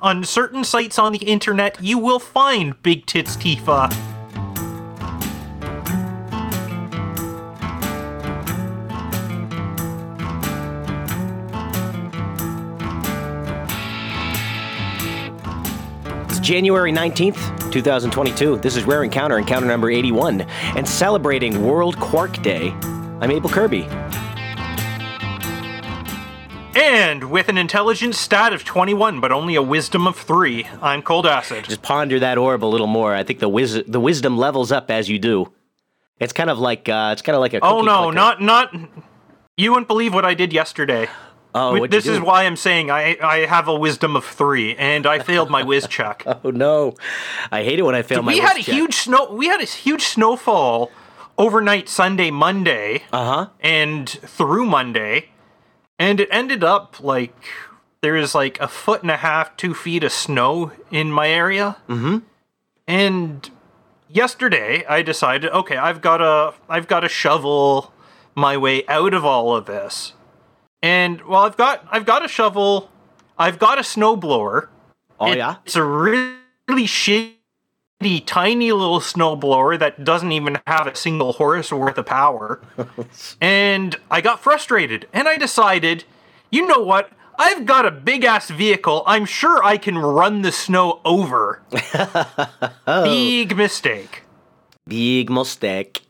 On certain sites on the internet, you will find Big Tits Tifa. It's January 19th, 2022. This is Rare Encounter, encounter number 81. And celebrating World Quark Day, I'm Abel Kirby. And with an intelligence stat of 21, but only a wisdom of 3, I'm Cold Acid. Just ponder that orb a little more. I think the wis- the wisdom levels up as you do. It's kind of like uh, it's kind of like a. Oh no, clicker. not not. You wouldn't believe what I did yesterday. Oh, Wi- what'd you this is why I'm saying I I have a wisdom of three, and I failed my whiz check. Oh no, I hate it when I fail my. we had a check. huge snow. We had a huge snowfall overnight Sunday, Monday, Uh huh. and through Monday, and it ended up like there is like a foot and a half, two feet of snow in my area. Mm-hmm. And yesterday, I decided, okay, I've got to, I've got to shovel my way out of all of this. And well, I've got, I've got a shovel, I've got a snowblower. Oh It- yeah. It's a really shitty, tiny little snowblower that doesn't even have a single horse worth of power. and I got frustrated and I decided, you know what? I've got a big ass vehicle. I'm sure I can run the snow over. Oh. Big mistake. Big mistake.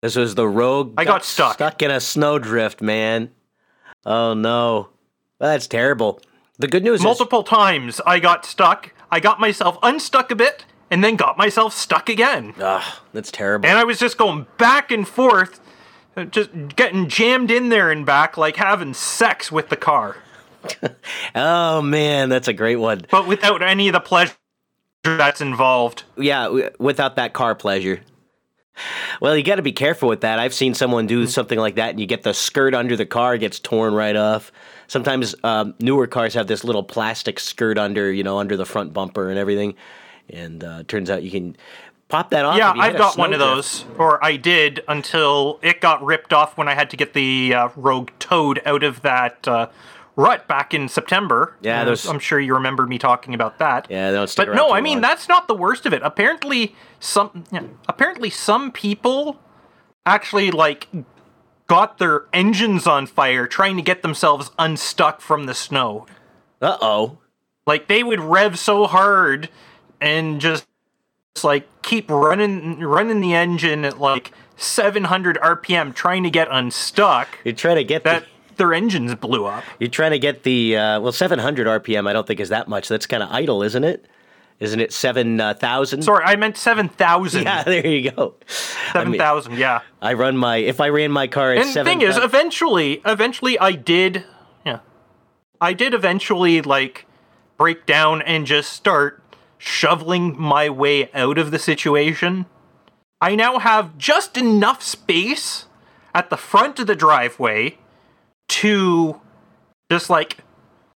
This was the rogue. I got stuck. Stuck in a snowdrift, man. Oh no, that's terrible. The good news is Multiple times I got stuck. I got myself unstuck a bit and then got myself stuck again. Ugh, that's terrible. And I was just going back and forth, just getting jammed in there and back like having sex with the car, oh man, that's a great one. but without any of the pleasure that's involved. Yeah, without that car pleasure. Well, you got to be careful with that. I've seen someone do something like that, and you get the skirt under the car gets torn right off. Sometimes um, newer cars have this little plastic skirt under, you know, under the front bumper and everything. And uh, turns out you can pop that off. Yeah, if you hit I've got one of those, or I did until it got ripped off when I had to get the uh, Rogue Toad out of that uh, rut back in September. Yeah, those- I'm sure you remember me talking about that. Yeah, But no, I mean long. that's not the worst of it. Apparently, some yeah, apparently some people actually like got their engines on fire trying to get themselves unstuck from the snow. Uh oh. Like they would rev so hard and just, just like keep running running the engine at like 700 RPM trying to get unstuck You're trying to get that the, their engines blew up. you're trying to get the uh, well 700 RPM. I don't think is that much. That's kind of idle, isn't it? Isn't it seven uh. Sorry, I meant 7,000. Yeah, there you go. I mean, 7,000, yeah. I run my if I ran my car at And the seven. thing is, eventually, eventually, I did, yeah, I did eventually like break down and just start shoveling my way out of the situation. I now have just enough space at the front of the driveway to just like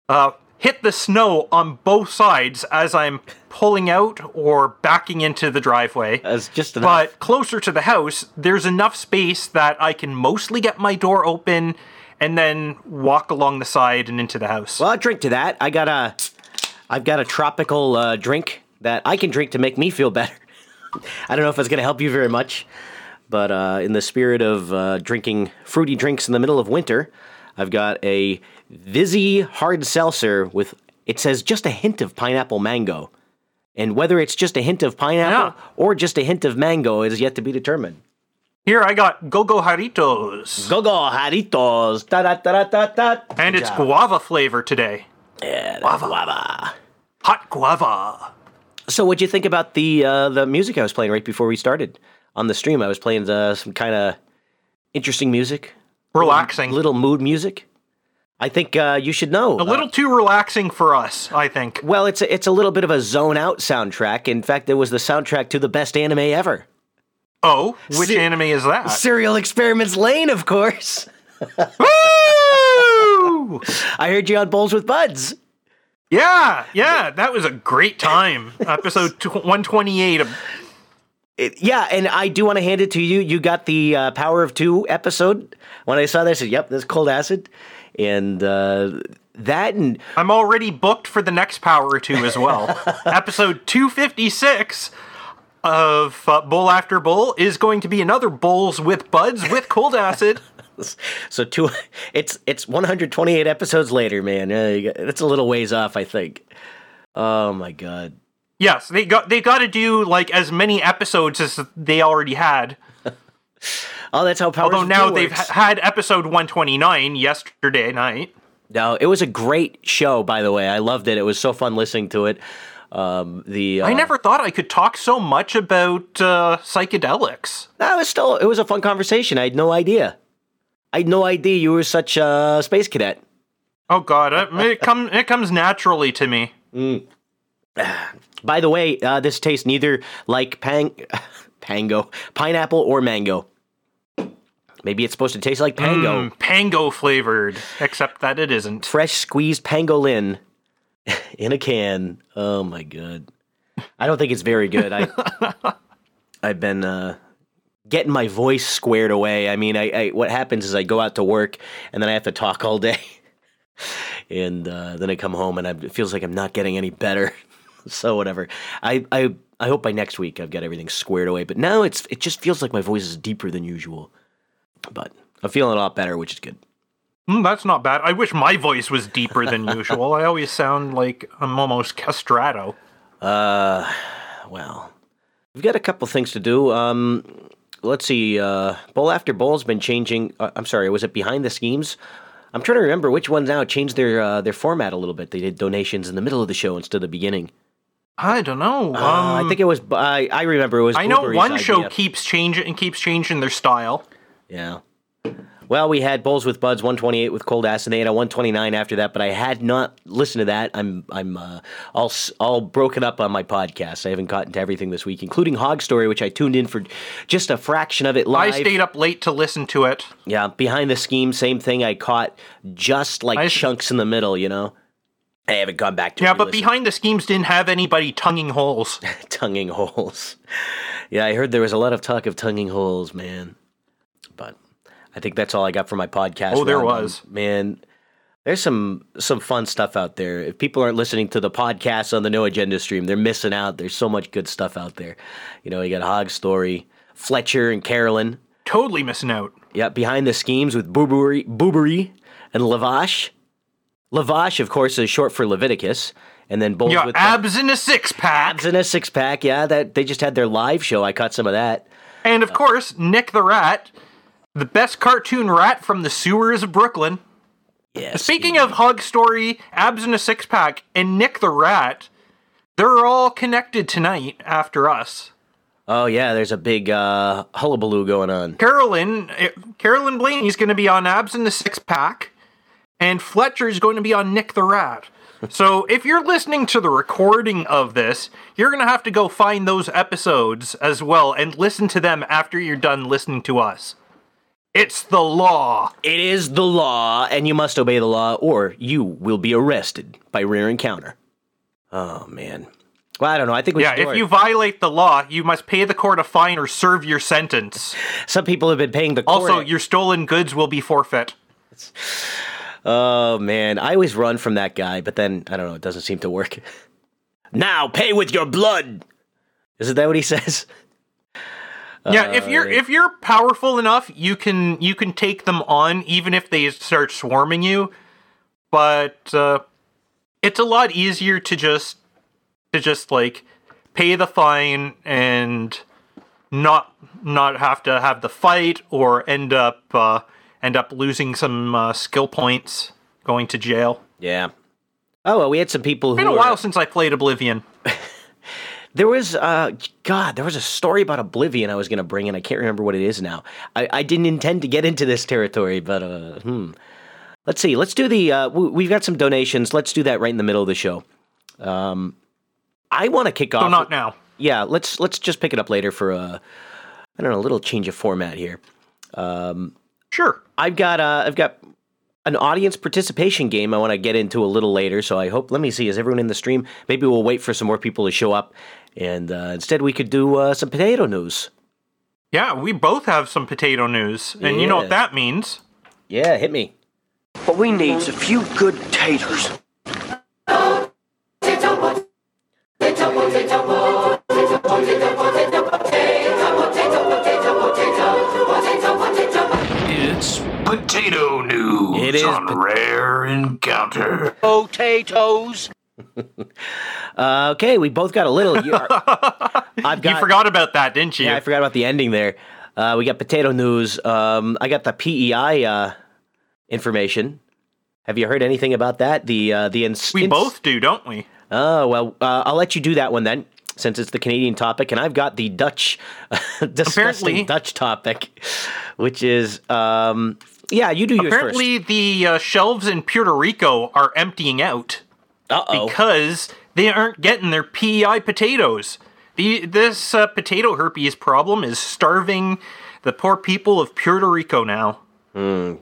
uh, hit the snow on both sides as I'm pulling out or backing into the driveway. That's just enough. But closer to the house, there's enough space that I can mostly get my door open and then walk along the side and into the house. Well, I'll drink to that. I got a, I've got a tropical uh, drink that I can drink to make me feel better. I don't know if it's going to help you very much, but uh, in the spirit of uh, drinking fruity drinks in the middle of winter, I've got a Vizzy hard seltzer with it says just a hint of pineapple mango, and whether it's just a hint of pineapple Yeah. or just a hint of mango is yet to be determined. Here I got Go-Go Jarritos. Go go, Jarritos! Da da da da da da. And it's guava flavor today. Yeah, that's guava. Hot guava. So, what'd you think about the uh, the music I was playing right before we started on the stream? I was playing uh, some kind of interesting music, Relaxing. little mood music. I think uh, you should know. a little too relaxing for us, I think. well, it's a, it's a little bit of a zone out soundtrack. In fact, it was the soundtrack to the best anime ever, Oh, which anime is that? Serial Experiments Lain, of course. Woo! I heard you on Bowls with Buds. Yeah, yeah, that was a great time. Episode tw- 128 of It- yeah, and I do want to hand it to you. You got the uh, Power of Two episode. When I saw that, I said, "Yep, that's Cold Acid," and uh, that and I'm already booked for the next Power of Two as well. Episode 256 of uh, Bowl After Bowl is going to be another Bowls with Buds with Cold Acid. so two it's it's 128 episodes later man. That's a little ways off i think. Oh my god. Yes, they got they got to do like as many episodes as they already had. oh that's how power Although now they've ha- had episode 129 yesterday night. no it was a great show by the way. I loved it. It was so fun listening to it. Um the uh, I never thought I could talk so much about uh, psychedelics. no, it was still it was a fun conversation. I had no idea i had no idea you were such a space cadet Oh God, it, it comes it comes naturally to me. By the way, uh, this tastes neither like pang, pango, pineapple, or mango. Maybe it's supposed to taste like pango. Mm, pango flavored, except that it isn't. Fresh squeezed pangolin in a can. Oh my god. I don't think it's very good. I I've been uh, getting my voice squared away. I mean, I, I what happens is I go out to work and then I have to talk all day, and uh, then I come home and I, it feels like I'm not getting any better. so whatever. I, I I hope by next week I've got everything squared away. But now it's it just feels like my voice is deeper than usual. But I'm feeling a lot better, which is good. Mm, that's not bad. I wish my voice was deeper than usual. I always sound like I'm almost castrato. Uh, well, we've got a couple things to do. Um, let's see. Uh, Bowl after Bowl's been changing. Uh, I'm sorry, was it behind the schemes? I'm trying to remember which ones now changed their uh, their format a little bit. They did donations in the middle of the show instead of the beginning. I don't know. Um, Uh, I think it was. I I remember it was. I know Blueberry's one show keeps changing and keeps changing their style. Yeah. Well, we had Bowls with Buds 128 with Cold Ass, and they had a 129 after that. But I had not listened to that. I'm I'm uh, all all broken up on my podcast. I haven't gotten to everything this week, including Hog Story, which I tuned in for just a fraction of it live. I stayed up late to listen to it. Yeah, behind the scheme, same thing. I caught just like I- chunks in the middle. You know, I haven't gone back to Yeah, but re-listen. behind the schemes didn't have anybody tonguing holes. tonguing holes. Yeah, I heard there was a lot of talk of tonguing holes, man. I think that's all I got for my podcast. Oh, there was. man. There's some some fun stuff out there. If people aren't listening to the podcast on the No Agenda stream, they're missing out. There's so much good stuff out there. You know, you got Hog Story, Fletcher and Carolyn. totally missing out. Yeah, behind the schemes with Boobery, Boobery and Lavash. Lavash, of course, is short for Leviticus, and then Bowls Yeah, with abs in a six pack. abs in a six pack. Yeah, that they just had their live show. I caught some of that. And of uh, course, Nick the Rat, the best cartoon rat from the sewers of Brooklyn. Yeah. Speaking of Hog Story, Abs in a Six Pack, and Nick the Rat, they're all connected tonight after us. oh yeah, there's a big uh, hullabaloo going on. Carolyn, eh, Carolyn Blaney's going to be on Abs in the Six Pack, and Fletcher's going to be on Nick the Rat. So if you're listening to the recording of this, you're going to have to go find those episodes as well and listen to them after you're done listening to us. It's the law. It is the law, and you must obey the law, or you will be arrested by rare encounter. Oh man. Well, I don't know. I think we Yeah, should. do if our- you violate the law, you must pay the court a fine or serve your sentence. Some people have been paying the court. Also, your stolen goods will be forfeit. Oh man, I always run from that guy, but then I don't know. It doesn't seem to work. now pay with your blood. Isn't that what he says? Yeah, if you're if you're powerful enough, you can you can take them on even if they start swarming you. But uh, it's a lot easier to just to just like pay the fine and not not have to have the fight or end up uh, end up losing some uh, skill points, going to jail. Yeah. Oh well, we had some people who Been a were- while since I played Oblivion. There was, uh, God, there was a story about Oblivion I was going to bring, and I can't remember what it is now. I, I didn't intend to get into this territory, but uh, hmm. Let's see. Let's do the. Uh, we- we've got some donations. Let's do that right in the middle of the show. Um, I want to kick off. So not now. Yeah, let's let's just pick it up later for a. I don't know, a little change of format here. Sure. I've got uh, I've got an audience participation game I want to get into a little later. So I hope. Let me see. Is everyone in the stream? Maybe we'll wait for some more people to show up, and uh, instead we could do uh, some potato news. Yeah, we both have some potato news, and you know what that means. Yeah, hit me. What we need's a few good taters. It's potato news It is on pot- Rare Encounter. Potatoes. Uh, okay, we both got a little. you are- I've got. you forgot about that, didn't you? Yeah, I forgot about the ending there. Uh, we got potato news. Um, I got the PEI uh, information. Have you heard anything about that? The uh, the ins- we both do, don't we? Oh well, uh, I'll let you do that one then, since it's the Canadian topic, and I've got the Dutch, disgusting Dutch topic, which is um, yeah, you do yours Apparently, the uh, shelves in Puerto Rico are emptying out first. Uh oh. because they aren't getting their PEI potatoes. The this uh, potato herpes problem is starving the poor people of Puerto Rico now.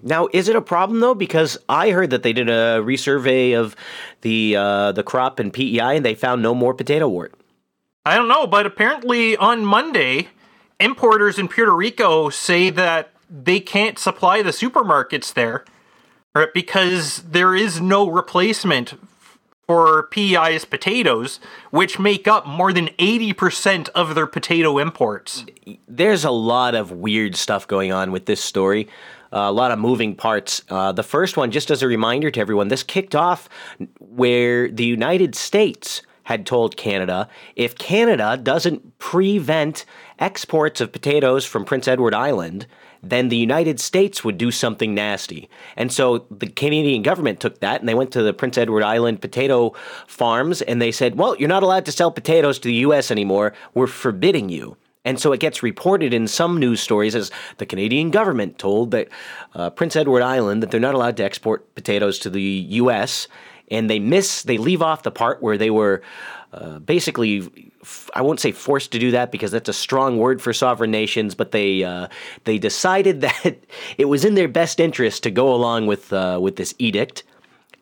Now, is it a problem though? Because I heard that they did a resurvey of the uh, the crop in PEI, and they found no more potato wart. I don't know, but apparently on Monday, importers in Puerto Rico say that they can't supply the supermarkets there right, because there is no replacement for PEI's potatoes, which make up more than 80% of their potato imports. there's a lot of weird stuff going on with this story. Uh, a lot of moving parts. Uh, the first one, just as a reminder to everyone, this kicked off where the United States had told Canada if Canada doesn't prevent exports of potatoes from Prince Edward Island, then the United States would do something nasty. And so the Canadian government took that and they went to the Prince Edward Island potato farms and they said, well, you're not allowed to sell potatoes to the U.S. anymore. We're forbidding you. And so it gets reported in some news stories as the Canadian government told that uh, Prince Edward Island that they're not allowed to export potatoes to the U.S. And they miss, they leave off the part where they were uh, basically, I won't say forced to do that because that's a strong word for sovereign nations, but they uh, they decided that it was in their best interest to go along with uh, with this edict.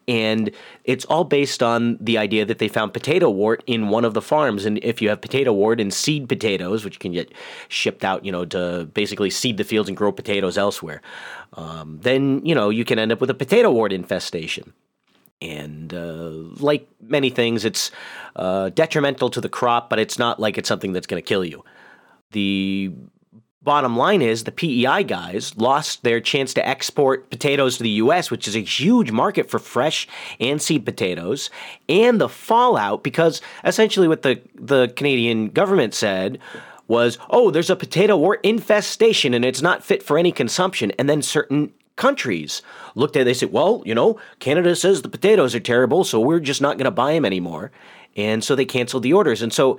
And it's all based on the idea that they found potato wart in one of the farms. And if you have potato wart and seed potatoes which can get shipped out you know to basically seed the fields and grow potatoes elsewhere um, then you know you can end up with a potato wart infestation and uh, like many things it's uh, detrimental to the crop but it's not like it's something that's going to kill you the bottom line is the PEI guys lost their chance to export potatoes to the US, which is a huge market for fresh and seed potatoes, and the fallout because essentially what the, the Canadian government said was, oh, there's a potato wart infestation and it's not fit for any consumption. And then certain countries looked at they said, well, you know, Canada says the potatoes are terrible, so we're just not going to buy them anymore. And so they canceled the orders. And so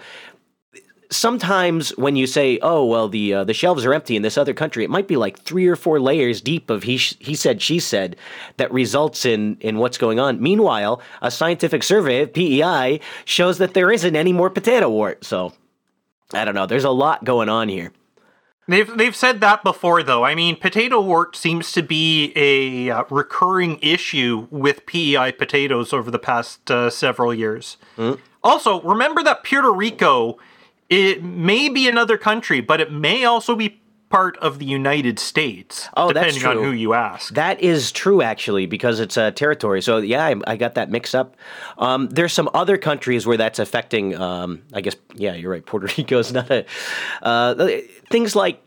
sometimes when you say, "Oh, well, the uh, the shelves are empty in this other country," it might be like three or four layers deep of he sh- he said she said that results in in what's going on. Meanwhile, a scientific survey of PEI shows that there isn't any more potato wart. So I don't know. There's a lot going on here. They've they've said that before though. I mean, potato wart seems to be a uh, recurring issue with PEI potatoes over the past uh, several years. Also, remember that Puerto Rico it may be another country, but it may also be part of the United States, Oh, that's depending on true. who you ask. That is true, actually, because it's a territory. So yeah, I, I got that mixed up. Um, there's some other countries where that's affecting. Um, I guess yeah, you're right. Puerto Rico is not a uh, things like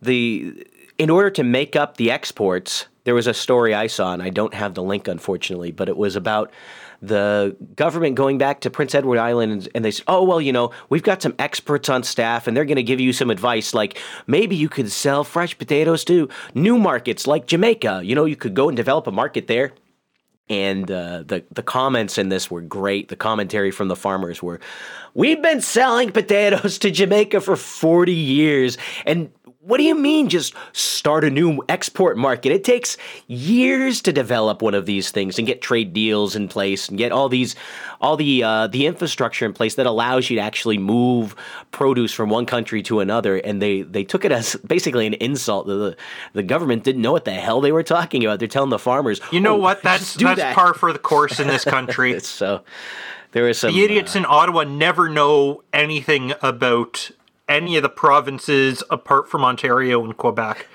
the. In order to make up the exports, there was a story I saw, and I don't have the link unfortunately, but it was about the government going back to Prince Edward Island and, and they said, oh, well, you know, we've got some experts on staff and they're going to give you some advice. Like maybe you could sell fresh potatoes to new markets like Jamaica. You know, you could go and develop a market there. And uh, the the comments in this were great. The commentary from the farmers were, "We've been selling potatoes to Jamaica for forty years, and what do you mean just start a new export market? It takes years to develop one of these things and get trade deals in place and get all these all the uh, the infrastructure in place that allows you to actually move produce from one country to another. And they they took it as basically an insult. The the government didn't know what the hell they were talking about. They're telling the farmers, You know "Oh, what? That's that's that." par for the course in this country. So there is some the idiots in Ottawa never know anything about any of the provinces apart from Ontario and Quebec.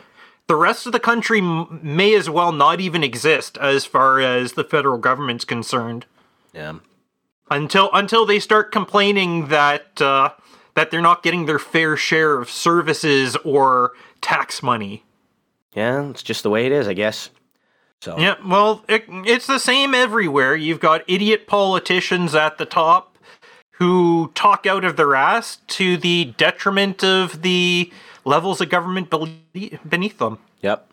the rest of the country m- may as well not even exist as far as the federal government's concerned Yeah. until until they start complaining that uh, that they're not getting their fair share of services or tax money. Yeah, it's just the way it is, I guess. So Yeah, well, it, it's the same everywhere. You've got idiot politicians at the top who talk out of their ass to the detriment of the levels of government beneath them. Yep.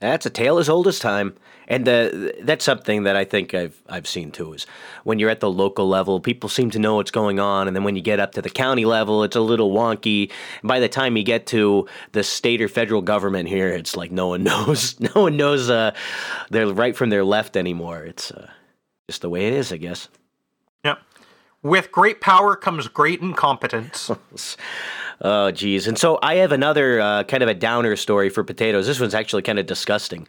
That's a tale as old as time. And that's something that I think I've I've seen too is when you're at the local level, people seem to know what's going on, and then when you get up to the county level, it's a little wonky. And by the time you get to the state or federal government here, it's like no one knows, no one knows uh, their right from their left anymore. It's uh, just the way it is, I guess. With great power comes great incompetence. Oh, geez. And so I have another uh, kind of a downer story for potatoes. This one's actually kind of disgusting.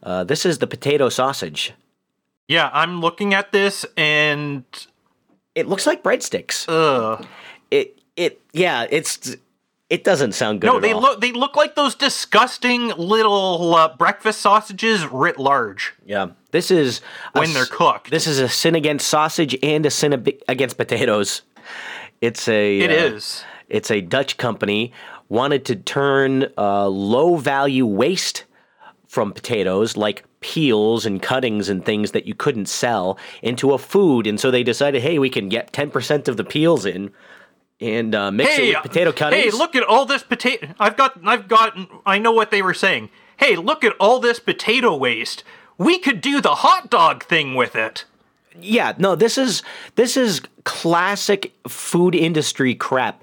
Uh, this is the potato sausage. yeah, I'm looking at this and It looks like breadsticks. ugh. It it yeah, it's it doesn't sound good. No, they all. look they look like those disgusting little uh, breakfast sausages writ large Yeah, this is a when they're cooked. This is a sin against sausage and a sin ab- against potatoes. It's a It uh, is. It's a Dutch company wanted to turn uh, low value waste from potatoes, like peels and cuttings and things that you couldn't sell, into a food. And so they decided, hey, we can get ten percent of the peels in and uh, mix it with potato cuttings. Hey, look at all this potato. I've got, I've got, I know what they were saying. Hey, look at all this potato waste. We could do the hot dog thing with it. Yeah, no, this is this is classic food industry crap.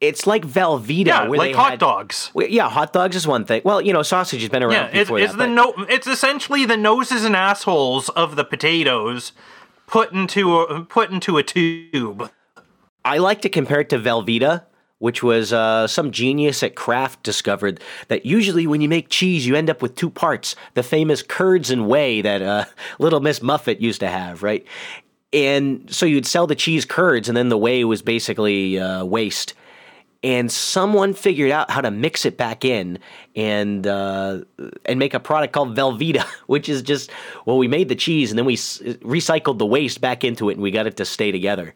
It's like Velveeta, Yeah, where like they hot had- dogs. Yeah, hot dogs is one thing. Well, you know, sausage has been around Yeah, it's, it's that. the no. It's essentially the noses and assholes of the potatoes put into a, put into a tube. I like to compare it to Velveeta, which was uh, some genius at Kraft discovered that usually when you make cheese, you end up with two parts the famous curds and whey that uh, Little Miss Muffet used to have, right? And so you'd sell the cheese curds, and then the whey was basically uh, waste. And someone figured out how to mix it back in and uh, and make a product called Velveeta, which is just well, we made the cheese and then we s- recycled the waste back into it, and we got it to stay together.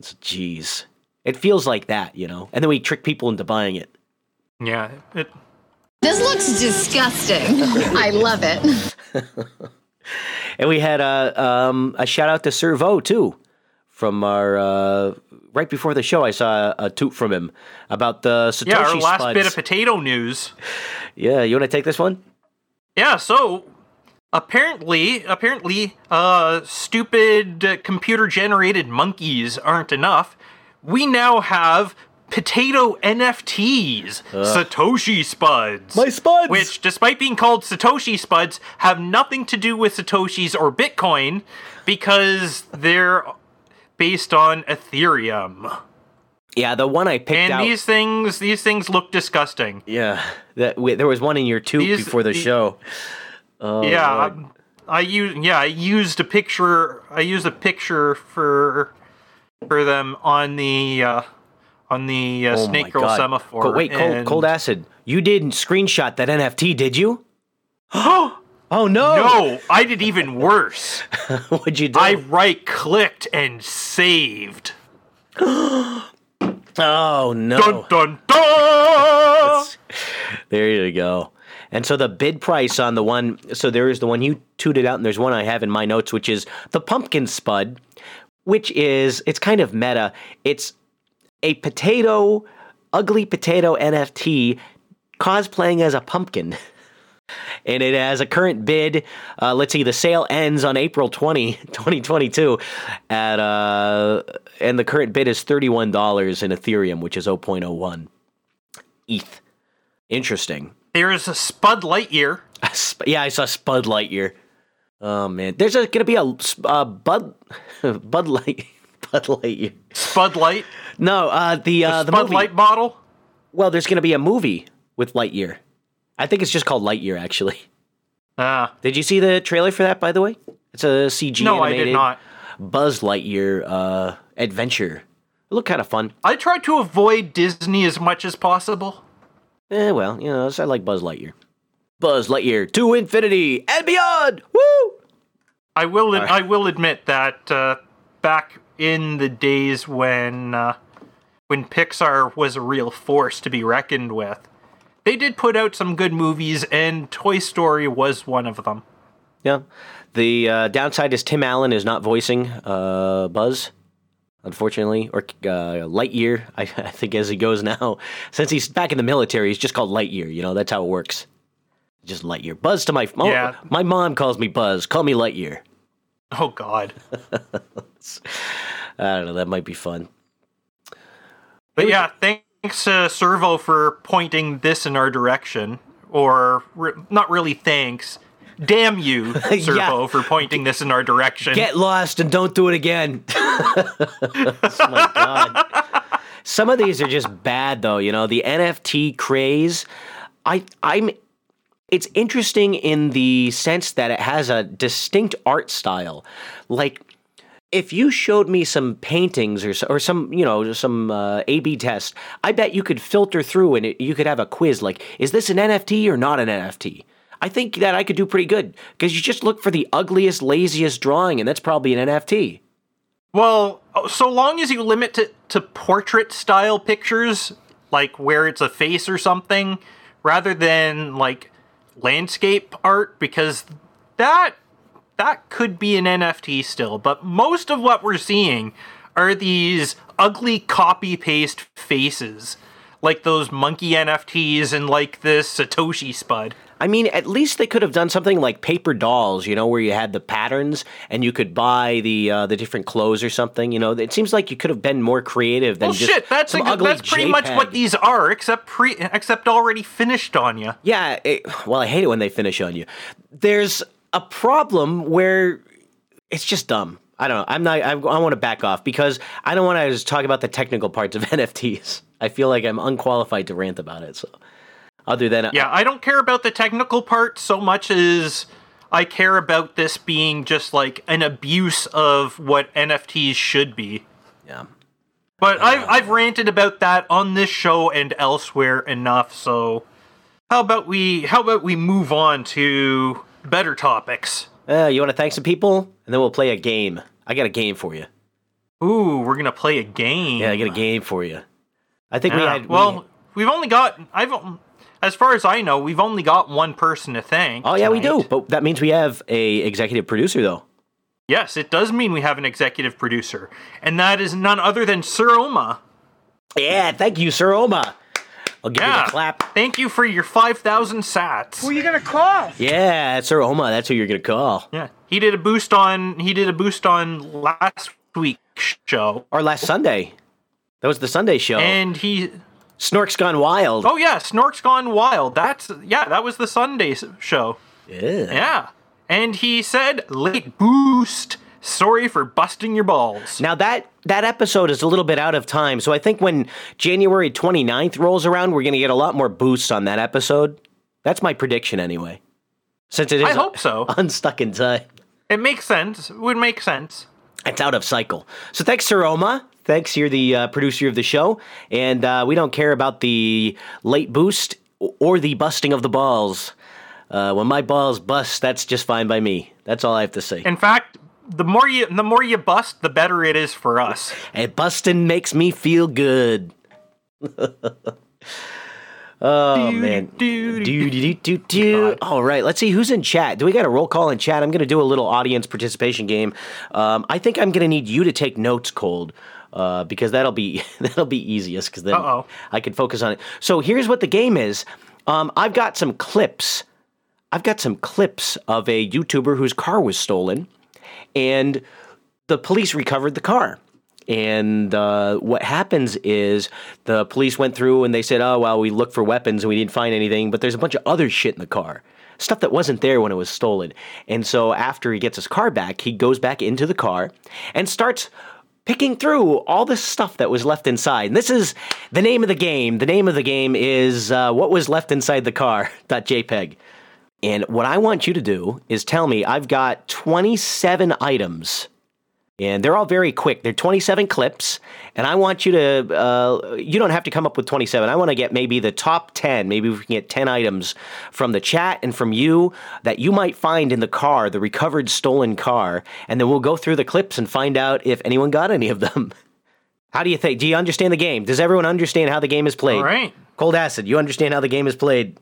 It's, geez, it feels like that, you know. And then we trick people into buying it. Yeah, it, This looks disgusting. I love it. And we had a um, a shout out to Servo too, from our uh, right before the show. I saw a, a toot from him about the Satoshi yeah. Our last spuds. bit of potato news. yeah, you want to take this one? Yeah, so apparently, apparently, uh, stupid uh, computer generated monkeys aren't enough. We now have potato NFTs, Satoshi Spuds. My spuds. Which, despite being called Satoshi Spuds, have nothing to do with Satoshis or Bitcoin because they're based on Ethereum. Yeah, the one I picked And out. these things, these things look disgusting. yeah, that there was one in your tube These- before the the- show. Oh, yeah, Lord. I, I use yeah I used a picture I used a picture for for them on the uh, on the uh, Oh snake girl God. semaphore. Wait, cold, cold acid. You didn't screenshot that NFT, did you? oh Oh no! no! I did even worse. What'd you do? I right clicked and saved. oh no! Dun dun dun! There you go. And so the bid price on the one, so there is the one you tooted out, and there's one I have in my notes, which is the pumpkin spud, which is it's kind of meta. It's a potato, ugly potato NFT cosplaying as a pumpkin. And it has a current bid. Uh, let's see, the sale ends on April 20, 2022. At, uh, and the current bid is $31 in Ethereum, which is 0.01 ETH. Interesting. There's a Spud Lightyear. Yeah, I saw Spud Lightyear. Oh man, there's a, gonna be a uh, Bud Bud Light Bud Lightyear. Spud Light. No, uh, the uh, the Spud movie. Light bottle. Well, there's gonna be a movie with Lightyear. I think it's just called Lightyear. Actually, Ah, did you see the trailer for that? By the way, it's a CG no, I did not. Buzz Lightyear uh, adventure. It looked kind of fun. I try to avoid Disney as much as possible. Eh, well, you know, I like Buzz Lightyear. Buzz Lightyear to infinity and beyond. Woo! I will. I will admit that uh, back in the days when uh, when Pixar was a real force to be reckoned with, they did put out some good movies, and Toy Story was one of them. Yeah. The uh, downside is Tim Allen is not voicing uh, Buzz, unfortunately, or uh, Lightyear. I, I think as he goes now, since he's back in the military, he's just called Lightyear. You know, that's how it works. Just Lightyear. Buzz to my oh, Yeah. My mom calls me Buzz. Call me Lightyear. Oh God. I don't know. That might be fun. But yeah, thanks uh, Servo for pointing this in our direction. Or re- not really thanks. Damn you, Servo, for pointing this in our direction. Get lost and don't do it again. oh my god. Some of these are just bad though, you know, the NFT craze. I I'm it's interesting in the sense that it has a distinct art style. Like if you showed me some paintings or, or some, you know, some uh, A/B test, I bet you could filter through and it, you could have a quiz like, is this an NFT or not an NFT? I think that I could do pretty good because you just look for the ugliest, laziest drawing, and that's probably an NFT. Well, so long as you limit it to portrait style pictures, like where it's a face or something, rather than like landscape art, because that that could be an NFT still. But most of what we're seeing are these ugly copy paste faces, like those monkey NFTs and like this Satoshi Spud. I mean, at least they could have done something like paper dolls, you know, where you had the patterns and you could buy the uh, the different clothes or something. You know, it seems like you could have been more creative than Well, just shit, that's some a, ugly that's pretty much what these are, except pre except already finished on you. Yeah, it, well, I hate it when they finish on you. There's a problem where it's just dumb. I don't know. I'm not. I, I want to back off because I don't want to just talk about the technical parts of NFTs. I feel like I'm unqualified to rant about it. So, other than Yeah, I don't care about the technical part so much as I care about this being just like an abuse of what NFTs should be. yeah. But I've I've ranted about that on this show and elsewhere enough. So how about we how about we move on to better topics? Uh, you want to thank some people, and then we'll play a game. I got a game for you. Ooh, we're gonna play a game. Yeah, I got a game for you. I think we Yeah, had. we- well, we've only got I've as far as I know, we've only got one person to thank. oh yeah, we do. But that means we have a executive producer, though. Yes, it does mean we have an executive producer, and that is none other than Sir Oma. Yeah, thank you, Sir Oma. I'll give you Yeah, the clap. Thank you for your five thousand sats. Who are you gonna call? Yeah, that's Sir Oma. That's who you're gonna call. Yeah, he did a boost on he did a boost on last week's show, Or last Sunday. That was the Sunday show. and he Snork's Gone Wild. oh yeah, Snork's Gone Wild. That's yeah, that was the Sunday show. yeah. Yeah, and he said late boost. Sorry for busting your balls. Now that that episode is a little bit out of time, so I think when January 29th rolls around, we're gonna get a lot more boosts on that episode. That's my prediction anyway. Since it is I hope so. unstuck in time. It makes sense. It would make sense. It's out of cycle. So thanks, Sir Oma. Thanks, you're the uh, producer of the show, and uh, we don't care about the late boost or the busting of the balls. Uh, when my balls bust, that's just fine by me. That's all I have to say. In fact, the more you the more you bust, the better it is for us. And busting makes me feel good. oh man. Do, do, do, do, do. All right, let's see who's in chat. Do we got a roll call in chat? I'm going to do a little audience participation game. Um, I think I'm going to need you to take notes, Cold, uh, because that'll be that'll be easiest because then Uh-oh. I can focus on it. So here's what the game is. Um, I've got some clips. I've got some clips of a YouTuber whose car was stolen, and the police recovered the car. And uh, what happens is the police went through and they said, "Oh well, we looked for weapons and we didn't find anything, but there's a bunch of other shit in the car, stuff that wasn't there when it was stolen." And so after he gets his car back, he goes back into the car and starts picking through all the stuff that was left inside. And this is the name of the game. The name of the game is uh, "What Was Left Inside the Car." .jpg. And what I want you to do is tell me I've got 27 items and they're all very quick. They're 27 clips, and I want you to. Uh, you don't have to come up with 27. I want to get maybe the top 10. Maybe we can get 10 items from the chat and from you that you might find in the car, the recovered stolen car, and then we'll go through the clips and find out if anyone got any of them. How do you think? Do you understand the game? Does everyone understand how the game is played? All right. Cold acid. You understand how the game is played?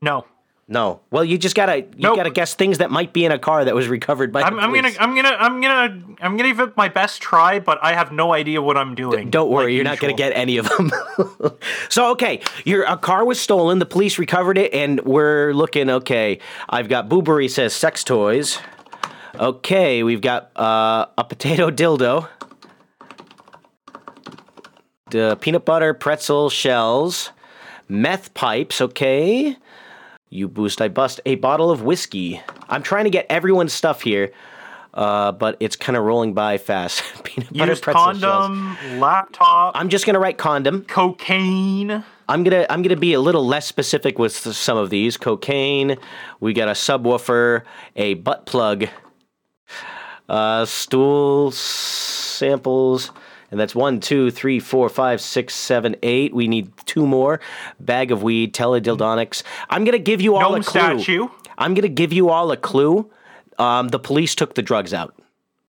No. No. Well, you just gotta you Nope. gotta guess things that might be in a car that was recovered by. I'm, the I'm gonna. I'm gonna, I'm gonna, I'm gonna give it my best try, but I have no idea what I'm doing. Don't worry, like you're not going to get any of them. so, okay, your a car was stolen. The police recovered it, and we're looking. Okay, I've got Boobery says sex toys. Okay, we've got uh, a potato dildo, the peanut butter pretzel shells, meth pipes. Okay, you boost, I bust a bottle of whiskey. I'm trying to get everyone's stuff here. Uh, but it's kind of rolling by fast. Peanut butter Used pretzel shells. condom, laptop, I'm just gonna write condom. cocaine. I'm gonna I'm gonna be a little less specific with some of these. Cocaine. We got a subwoofer, a butt plug, uh, stool samples, and that's one, two, three, four, five, six, seven, eight. We need two more. Bag of weed, teledildonics. I'm gonna give you all Gnome a clue. statue. I'm gonna give you all a clue. Um, the police took the drugs out,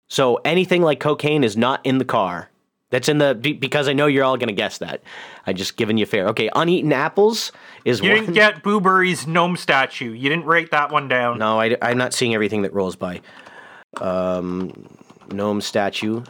so anything like cocaine is not in the car. That's in the because I know you're all gonna guess that. I just giving you fair. Okay, uneaten apples is You one. didn't get Boobery's gnome statue. You didn't write that one down. no, I, I'm not seeing everything that rolls by. Um, gnome statue.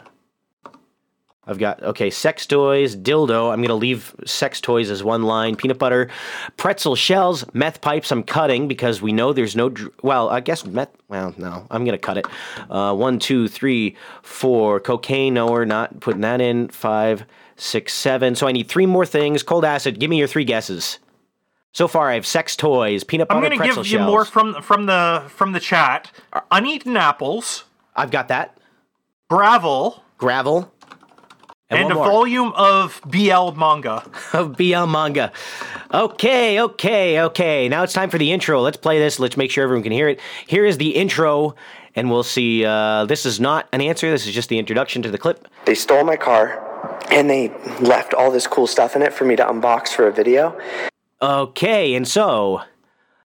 I've got okay, sex toys, dildo. I'm gonna leave sex toys as one line. Peanut butter, pretzel shells, meth pipes. I'm cutting because we know there's no. Dr- well, I guess meth. Well, no, I'm gonna cut it. Uh, one, two, three, four. Cocaine. No, we're not putting that in. Five, six, seven. So I need three more things. Cold acid. Give me your three guesses. So far, I have sex toys, peanut butter, I'm gonna pretzel give you shells. more from from the from the chat. Uneaten apples, I've got that. gravel, Gravel. And, and, a more. volume of BL manga. of BL manga. Okay, okay, okay. Now it's time for the intro. Let's play this. Let's make sure everyone can hear it. Here is the intro, and we'll see. Uh, this is not an answer. This is just the introduction to the clip. They stole my car and they left all this cool stuff in it for me to unbox for a video. Okay, and so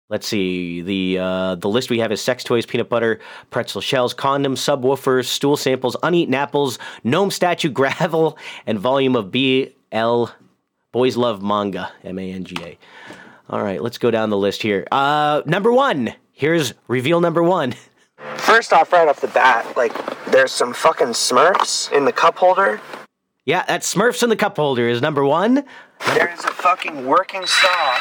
let's see. The uh, the list we have is sex toys, peanut butter, pretzel shells, condoms, subwoofers, stool samples, uneaten apples, gnome statue, gravel, and volume of BL Boys Love Manga. M A N G A. All right, let's go down the list here. Uh, number one. Here's reveal number one. First off, right off the bat, like there's some fucking Smurfs in the cup holder. Yeah, that Smurfs in the cup holder is number one. There's a fucking working saw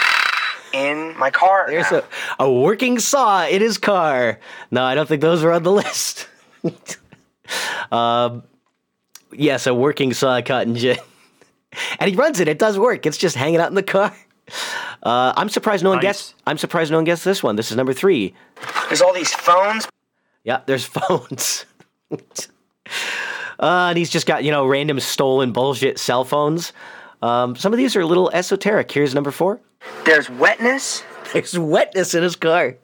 in my car. There's a, a working saw in his car. No, I don't think those are on the list. um, yes, a working saw cotton gin. and he runs it. It does work. It's just hanging out in the car. Uh, I'm surprised no one Nice. guessed. I'm surprised no one guessed this one. This is number three. There's all these phones. Yeah, there's phones. uh, and he's just got you know random stolen bullshit cell phones. Um, some of these are a little esoteric. Here's number four. There's wetness. There's wetness in his car.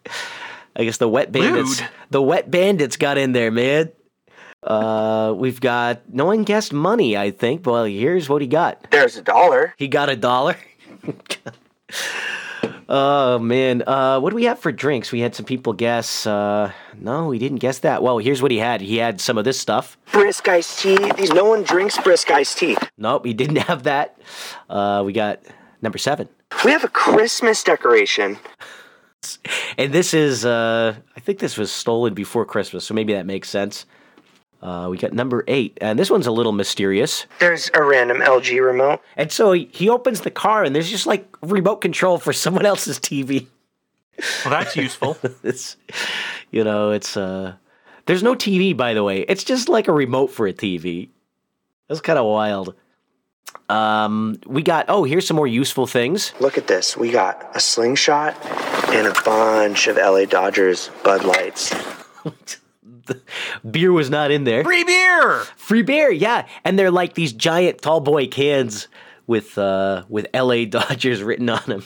I guess the wet bandits. Lewd. The wet bandits got in there, man. Uh, we've got no one guessed money. I think. Well, here's what he got. There's a dollar. He got a dollar. oh man. Uh, what do we have for drinks? We had some people guess. Uh, no, we didn't guess that. Well, here's what he had. He had some of this stuff. Brisk iced tea. These no one drinks brisk iced tea. Nope, he didn't have that. Uh, we got number seven. We have a Christmas decoration. And this is, uh, I think this was stolen before Christmas, so maybe that makes sense. Uh, we got number eight, and this one's a little mysterious. There's a random LG remote. And so he, he opens the car, and there's just like remote control for someone else's TV. Well, that's useful. It's, you know, it's, uh, there's no TV, by the way. It's just like a remote for a TV. That's kind of wild. Um, we got, oh, here's some more useful things. Look at this. We got a slingshot and a bunch of LA Dodgers Bud Lights. Beer was not in there. Free beer. Free beer, yeah. And they're like these giant tall boy cans with uh with LA Dodgers written on them.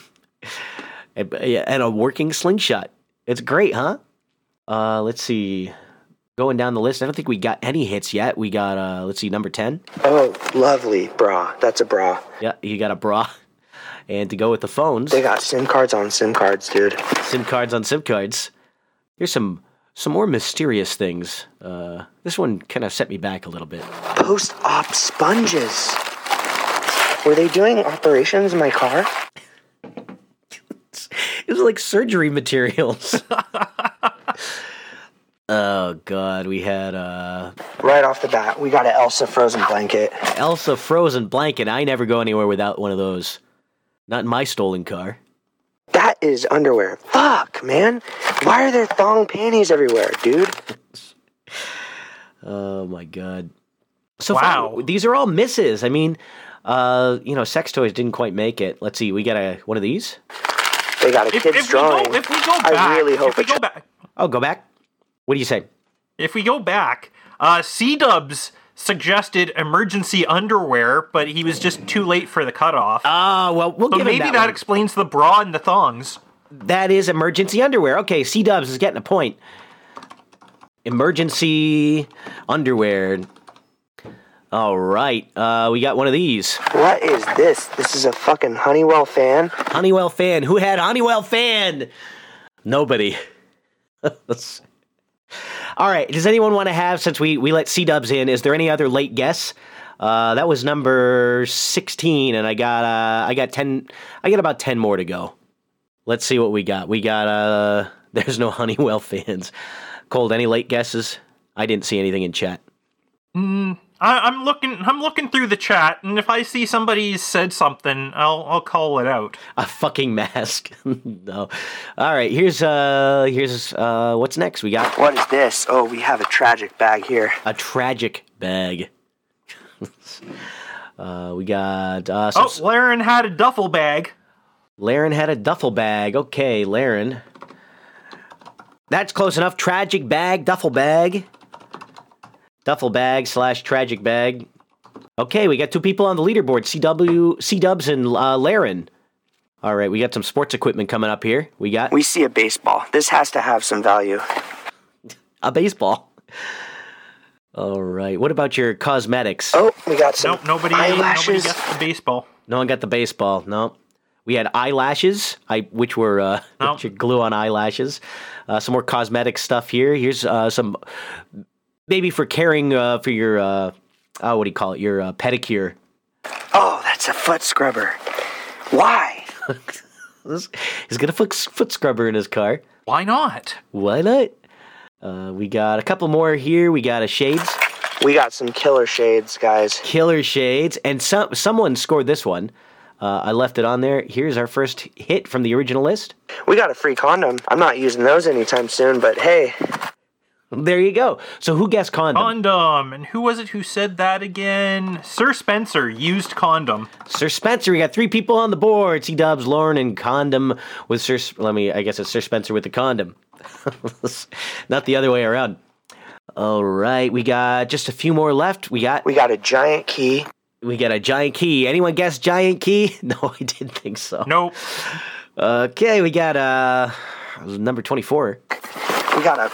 And, and a working slingshot. It's great, huh? Uh let's see. Going down the list. I don't think we got any hits yet. We got uh let's see, number 10. Oh, lovely bra. That's a bra. Yeah, you got a bra. And to go with the phones, They got SIM cards on SIM cards, dude. SIM cards on SIM cards. Here's some some more mysterious things. Uh, this one kind of set me back a little bit. Post op sponges. Were they doing operations in my car? It was like surgery materials. oh god, we had uh Right off the bat, we got an Elsa frozen blanket. Elsa frozen blanket. I never go anywhere without one of those. Not in my stolen car. That is underwear. Fuck, man. Why are there thong panties everywhere, dude? Oh my god. So Wow. far, these are all misses. I mean, uh, you know, sex toys didn't quite make it. Let's see, we got a one of these. They got a If, kid's if we go, drawing. if we go back, I really hope if we go back, Oh, go back. What do you say? if we go back, uh, C Dubs suggested emergency underwear, but he was just too late for the cutoff. Ah, well, we'll so give him maybe that, that, one. explains the bra and the thongs. That is emergency underwear. Okay, C Dubs is getting a point. Emergency underwear. All right, uh, we got one of these. What is this? This is a fucking Honeywell fan? Honeywell fan. Who had Honeywell fan? Nobody. All right. Does anyone want to have since we we let C Dubs in? Is there any other late guess? Uh, that was number sixteen, and I got uh, I got ten. I got about ten more to go. Let's see what we got. We got uh, there's no Honeywell fans. Cold. Any late guesses? I didn't see anything in chat. I, I'm looking. I'm looking through the chat, and if I see somebody said something, I'll I'll call it out. A fucking mask. no. All right. Here's uh here's uh what's next? We got What is this? Oh, we have a tragic bag here. a tragic bag. uh, we got uh, some, Oh, Laren had a duffel bag. Laren had a duffel bag. Okay, Laren. That's close enough. Tragic bag, duffel bag. Duffel bag slash tragic bag. Okay, we got two people on the leaderboard. CW, C Dubs, and uh, Laren. All right, we got some sports equipment coming up here. We got We see a baseball. This has to have some value. a baseball. All right. What about your cosmetics? Oh, we got some Nope, nobody. Nobody eyelashes. the baseball. No one got the baseball. No. We had eyelashes, I which were uh, No. which glue on eyelashes. Uh, some more cosmetic stuff here. Here's uh, some maybe for caring uh, for your uh, oh, what do you call it? Your uh, pedicure. Oh, that's a foot scrubber. Why? He's got a foot, foot scrubber in his car. Why not? Why not? Uh, we got a couple more here. We got a shades, We got some killer shades, guys. killer shades, and some someone scored this one. Uh, I left it on there. Here's our first hit from the original list. We got a free condom. I'm not using those anytime soon, but hey, There you go. So who guessed condom? Condom. And who was it who said that again? Sir Spencer used condom. Sir Spencer, we got three people on the board. C Dubs, Lauren, and Condom with Sir. Let me. I guess it's Sir Spencer with the condom, not the other way around. All right, we got just a few more left. We got we got a giant key. we got a giant key. Anyone guess giant key? No, I didn't think so. Nope. Okay, we got uh number twenty four, We got a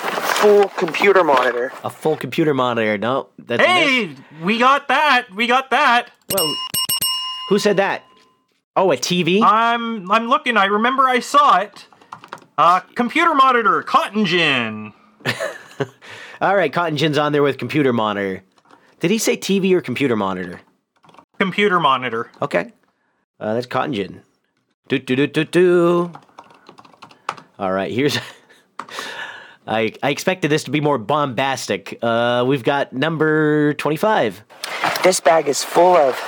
full computer monitor. a full computer monitor. No, that's a miss. Hey, we got that. We got that. Whoa. Who said that? Oh, a TV. I'm I'm looking. I remember I saw it. Uh, computer monitor, cotton gin. All right, Cotton Gin's on there with computer monitor. Did he say TV or computer monitor? Computer monitor. Okay. Uh, that's Cotton Gin. Do do do do do. All right, here's. I I expected this to be more bombastic. Uh, we've got number twenty-five. This bag is full of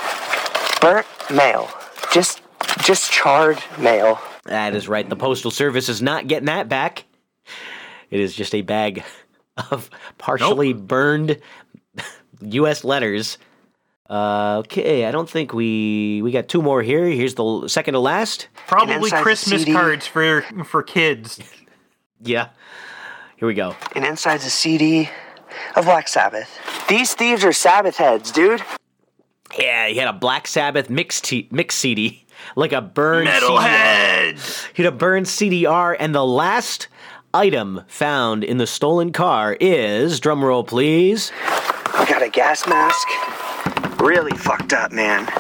burnt mail. Just just charred mail. That is right. The postal service is not getting that back. It is just a bag of partially burned U.S. letters. Uh, okay, I don't think we we got two more here. Here's the second to last. Probably Christmas cards for for kids. Yeah. Here we go. And inside's a CD of Black Sabbath. These thieves are Sabbath heads, dude. Yeah, he had a Black Sabbath mix t- mix CD, like a burned CDR. Metalheads. He had a burned CDR, and the last item found in the stolen car is drumroll please. I got a gas mask. Really fucked up, man.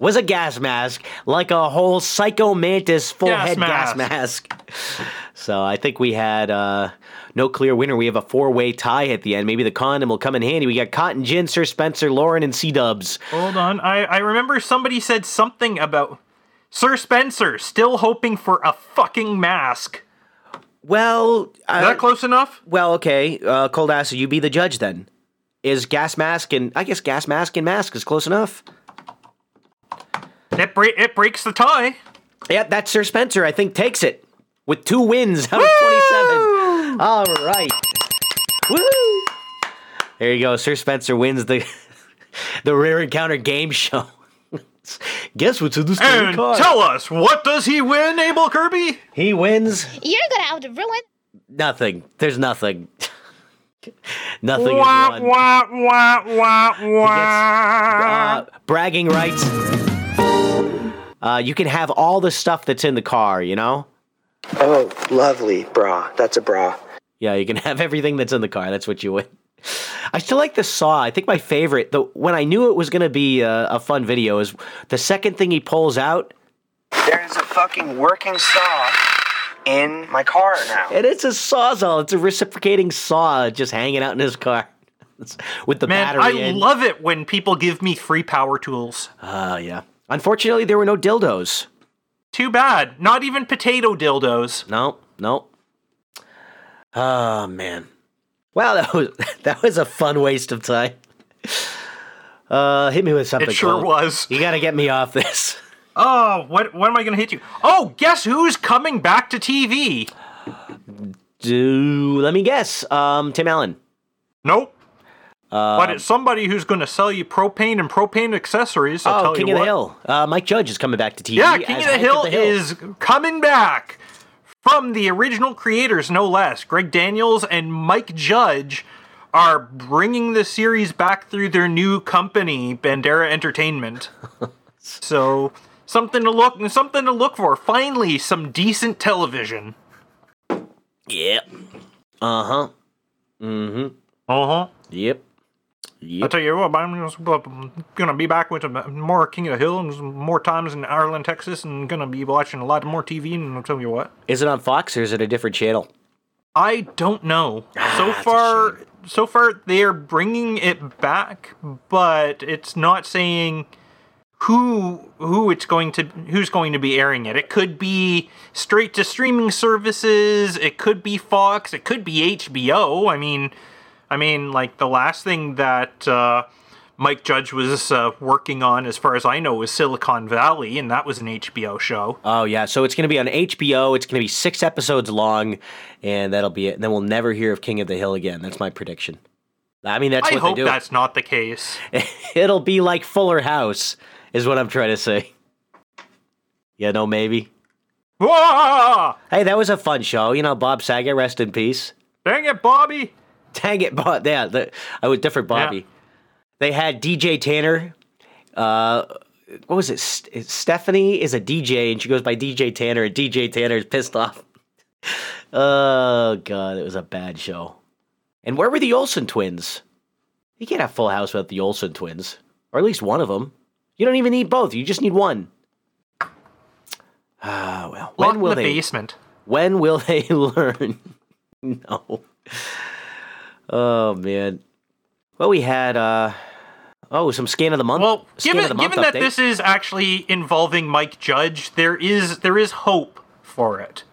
Was a gas mask like a whole psycho mantis full Gas head gas mask. So I think we had uh, no clear winner. We have a four way tie at the end. Maybe the condom will come in handy. We got Cotton Gin, Sir Spencer, Lauren, and C Dubs. Hold on. I, I remember somebody said something about Sir Spencer still hoping for a fucking mask. Well, Is uh, that close enough? well, okay. Uh, Cold Ass, you be the judge then. Is gas mask and I guess gas mask and mask is close enough. It, bre- it breaks the tie. Yep, that's Sir Spencer. I think takes it with two wins out of twenty-seven. All right. Woo! There you go. Sir Spencer wins the the rare encounter game show. Guess what's in the stolen And car? tell us, what does he win, Abel Kirby? he wins You're gonna have to ruin. nothing. There's nothing. nothing Wah, is won. wah, wah, wah, wah. Uh, bragging rights. Uh, you can have all the stuff that's in the car. You know. Oh, lovely bra. That's a bra. Yeah, you can have everything that's in the car. That's what you win. I still like the saw. I think my favorite, the when I knew it was going to be a, a fun video, is the second thing he pulls out, There's a fucking working saw in my car now. and it's a sawzall. It's a reciprocating saw just hanging out in his car with the Man, battery I in. love it when people give me free power tools. Oh yeah. Unfortunately, there were no dildos. Too bad. Not even potato dildos. No, no. Oh man. Wow, that was that was a fun waste of time. Uh, hit me with something. It sure Cole. was. You gotta get me off this. Oh, what what am I gonna hit you? Oh, guess who's coming back to TV? Do let me guess. Um, Tim Allen. Nope. But it's somebody who's gonna sell you propane and propane accessories. I'll oh, tell King you of the what. Hill. Uh, Mike Judge is coming back to TV. Yeah, King of the Hank Hill, is coming back from the original creators, no less. Greg Daniels and Mike Judge are bringing the series back through their new company, Bandera Entertainment. so something to look something to look for. Finally, some decent television. Yep. Uh huh. Mm hmm. Uh huh. Yep. I'll tell you what, I'm just gonna be back with more King of the Hill and more times in Arlen, Texas, and gonna be watching a lot more TV. And I'll tell you what, Is it on Fox or is it a different channel? I don't know. so Ah, that's far, so far they're bringing it back, but it's not saying who who it's going to who's going to be airing it. It could be straight to streaming services. It could be Fox. It could be HBO. I mean, I mean, like the last thing that uh, Mike Judge was uh, working on, as far as I know, was Silicon Valley, and that was an HBO show. Oh yeah. So it's gonna be on HBO. It's gonna be six episodes long, and that'll be it. And then we'll never hear of King of the Hill again. That's my prediction. I mean, that's I what hope they do. that's not the case. It'll be like Fuller House, is what I'm trying to say. Yeah, no, maybe. Wah! Hey, that was a fun show. You know, Bob Saget, rest in peace. Dang it, Bobby! Dang it, Bob. Yeah, the, I was different, Bobby. Yeah. They had DJ Tanner. Uh, what was it? St- Stephanie is a DJ, and she goes by DJ Tanner, and DJ Tanner is pissed off. oh god, it was a bad show. And where were the Olsen twins? You can't have Full House without the Olsen twins, or at least one of them. You don't even need both. You just need one. Ah, well. Locked When in will the they? basement. When will they learn? no. Oh man. Well, we had uh oh some scan of the month. Well, scan given month given that this is actually involving Mike Judge, there is there is hope for it,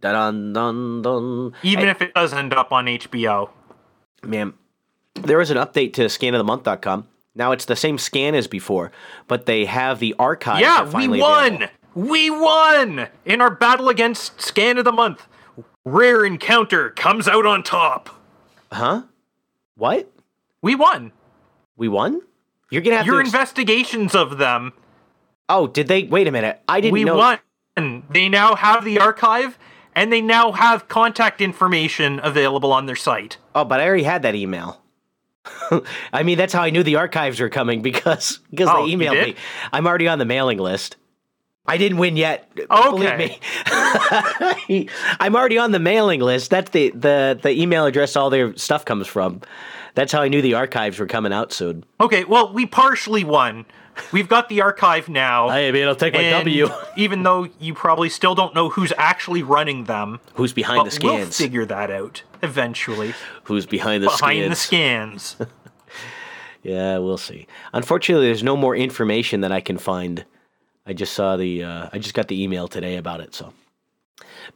dun dun dun. even if it does end up on HBO. Man, there is an update to scanofthemonth.com. Now it's the same scan as before, but they have the archive. Yeah, we won. available. We won in our battle against Scan of the Month. Rare Encounter comes out on top. Huh? What? We won. We won? You're gonna have Your to. ex- investigations of them, oh, did they? Wait a minute. I didn't we know. won. They now have the archive, and they now have contact information available on their site. Oh, but I already had that email. I mean, that's how I knew the archives were coming because because Oh, they emailed me. I'm already on the mailing list. I didn't win yet. Believe me. I'm already on the mailing list. That's the, the, the email address all their stuff comes from. That's how I knew the archives were coming out soon. Okay, well, we partially won. We've got the archive now. I mean, I'll take my W. even though you probably still don't know who's actually running them, Who's behind but the we'll figure that out eventually. Who's behind the scans? Behind the scans? scans. Yeah, we'll see. Unfortunately, there's no more information that I can find. I just saw the. Uh, I just got the email today about it. So,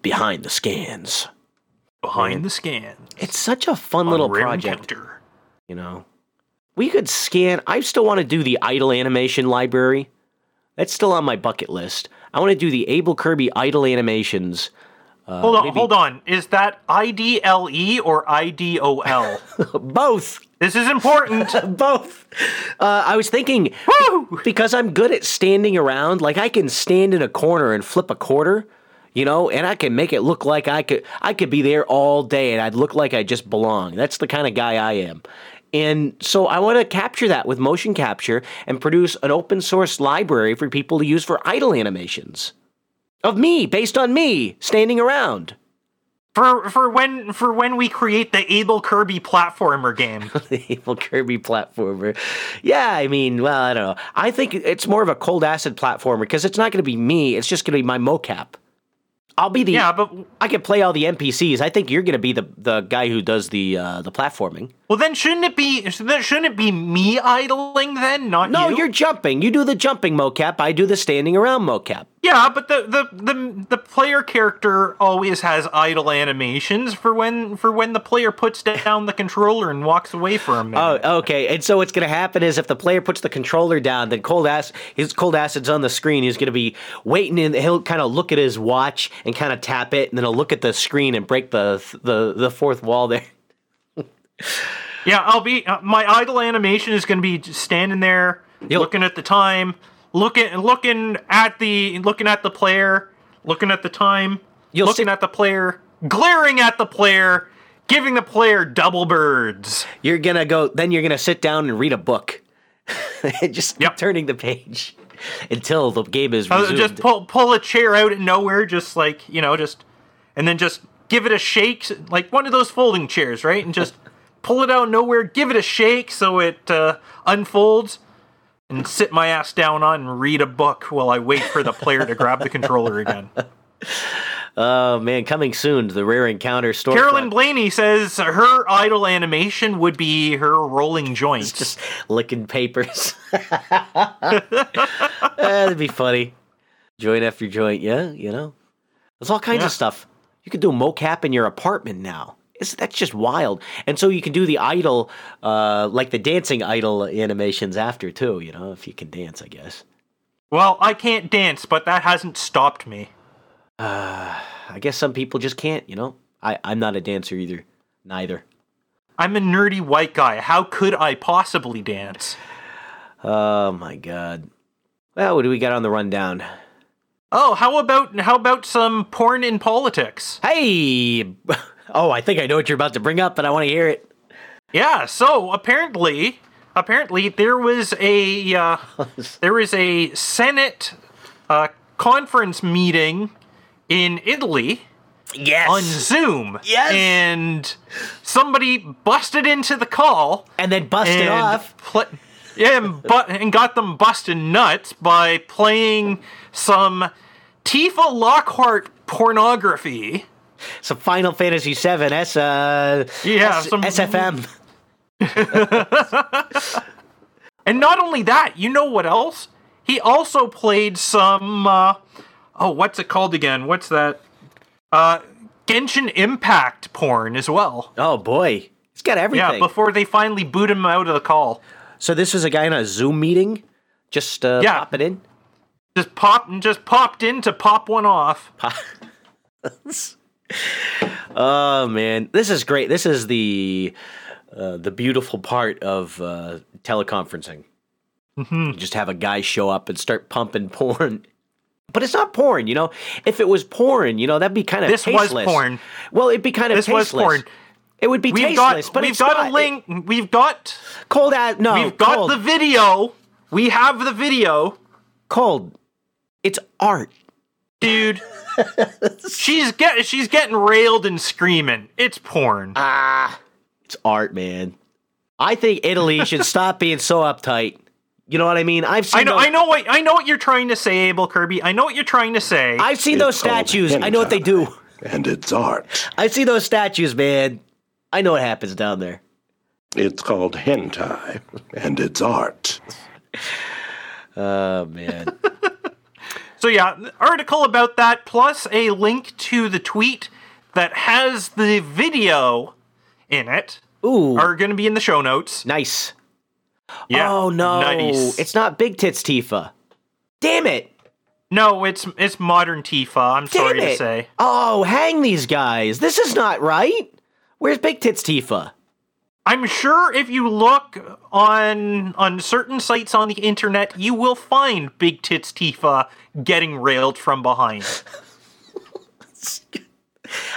behind the scans. Behind the scans. It's such a fun on little project. Encounter. You know, we could scan. I still want to do the idle animation library. That's still on my bucket list. I want to do the Abel Kirby idle animations. Uh, Hold on, maybe- hold on. Is that I D L E or I D O L? Both. This is important. Both. Uh, I was thinking Woo! because I'm good at standing around. Like I can stand in a corner and flip a quarter, you know, and I can make it look like I could. I could be there all day, and I'd look like I just belong. That's the kind of guy I am. And so I want to capture that with motion capture and produce an open source library for people to use for idle animations of me, based on me standing around. For for when for when we create the Abel Kirby platformer game. the evil Kirby platformer. Yeah, I mean, well, I don't know. I think it's more of a cold acid platformer because it's not going to be me. It's just going to be my mocap. I'll be the. Yeah, but I can play all the NPCs. I think you're going to be the the guy who does the uh, the platforming. Well then shouldn't it be shouldn't it be me idling then, not No, you? you're jumping. You do the jumping mocap. I do the standing around mocap. Yeah, but the, the the the player character always has idle animations for when for when the player puts down the controller and walks away for a minute. Oh, okay. And so what's going to happen is if the player puts the controller down, then cold acid, his cold acid's on the screen. He's going to be waiting, and he'll kind of look at his watch and kind of tap it, and then he'll look at the screen and break the the the fourth wall there. Yeah, I'll be uh, my idle animation is going to be standing there You'll- looking at the time, looking looking at the looking at the player, looking at the time, You'll looking at the player, glaring at the player, giving the player double birds. You're gonna go. Then you're gonna sit down and read a book, just Yep. turning the page until the game is Uh, resumed. just pull pull a chair out of nowhere, just like you know, just and then just give it a shake, like one of those folding chairs, right? And just pull it out of nowhere, give it a shake so it uh, unfolds, and sit my ass down on and read a book while I wait for the player to grab the controller again. oh man, coming soon to the rare encounter store. Carolyn Blaney says her idle animation would be her rolling joints. just licking papers. Ah, that'd be funny. Joint after joint, yeah, you know. There's all kinds Yeah. of stuff. You could do mocap in your apartment now. It's, that's just wild. And so you can do the idle, uh, like the dancing idle animations after too. You know, if you can dance, I guess. well, I can't dance, but that hasn't stopped me. Uh, I guess some people just can't. You know, I I'm not a dancer either. Neither. I'm a nerdy white guy. How could I possibly dance? Oh my god. Well, what do we got on the rundown? Oh, how about how about some porn in politics? Hey! Oh, I think I know what you're about to bring up, but I want to hear it. Yeah, so apparently, apparently there was a uh, there was a Senate uh, conference meeting in Italy Yes. on Zoom. Yes. and somebody busted into the call and then busted off. pla- yeah, and, and got them busted nuts by playing some Tifa Lockhart pornography. Some Final Fantasy VII S, uh, Yeah, S- some- SFM. And not only that, you know what else? He also played some uh oh, what's it called again? What's that? Uh Genshin Impact porn as well. Oh boy, he's got everything. Yeah, before they finally boot him out of the call. So this was a guy in a Zoom meeting, just uh, Yeah. pop it in. Just pop just popped in to pop one off. Oh man, this is great. This is the uh, the beautiful part of uh, teleconferencing. Mm-hmm. Just have a guy show up and start pumping porn. But it's not porn, you know. If it was porn, you know, that'd be kind of This was porn. Well, it'd be kind of This was porn. It would be We've tasteless, got but we've it's got not. a link. We've got cold at no. we've got cold. the video. We have the video. cold. It's art. Dude, she's get she's getting railed and screaming. It's porn. Ah, it's art, man. I think Italy should stop being so uptight. You know what I mean? I've seen I know those, I know what I know what you're trying to say, Abel Kirby. I know what you're trying to say. I've seen those It's called statues. I know what they do. And it's art. I see those statues, man. I know what happens down there. It's called hentai. And it's art. Oh man. So yeah, article about that plus a link to the tweet that has the video in it Ooh. are going to be in the show notes. nice. Yeah. oh no. Nice. It's not Big Tits Tifa. Damn it. no, it's it's modern Tifa. I'm Damn sorry it. to say. Oh, hang these guys. This is not right. Where's Big Tits Tifa? I'm sure if you look on on certain sites on the internet, you will find Big Tits Tifa getting railed from behind.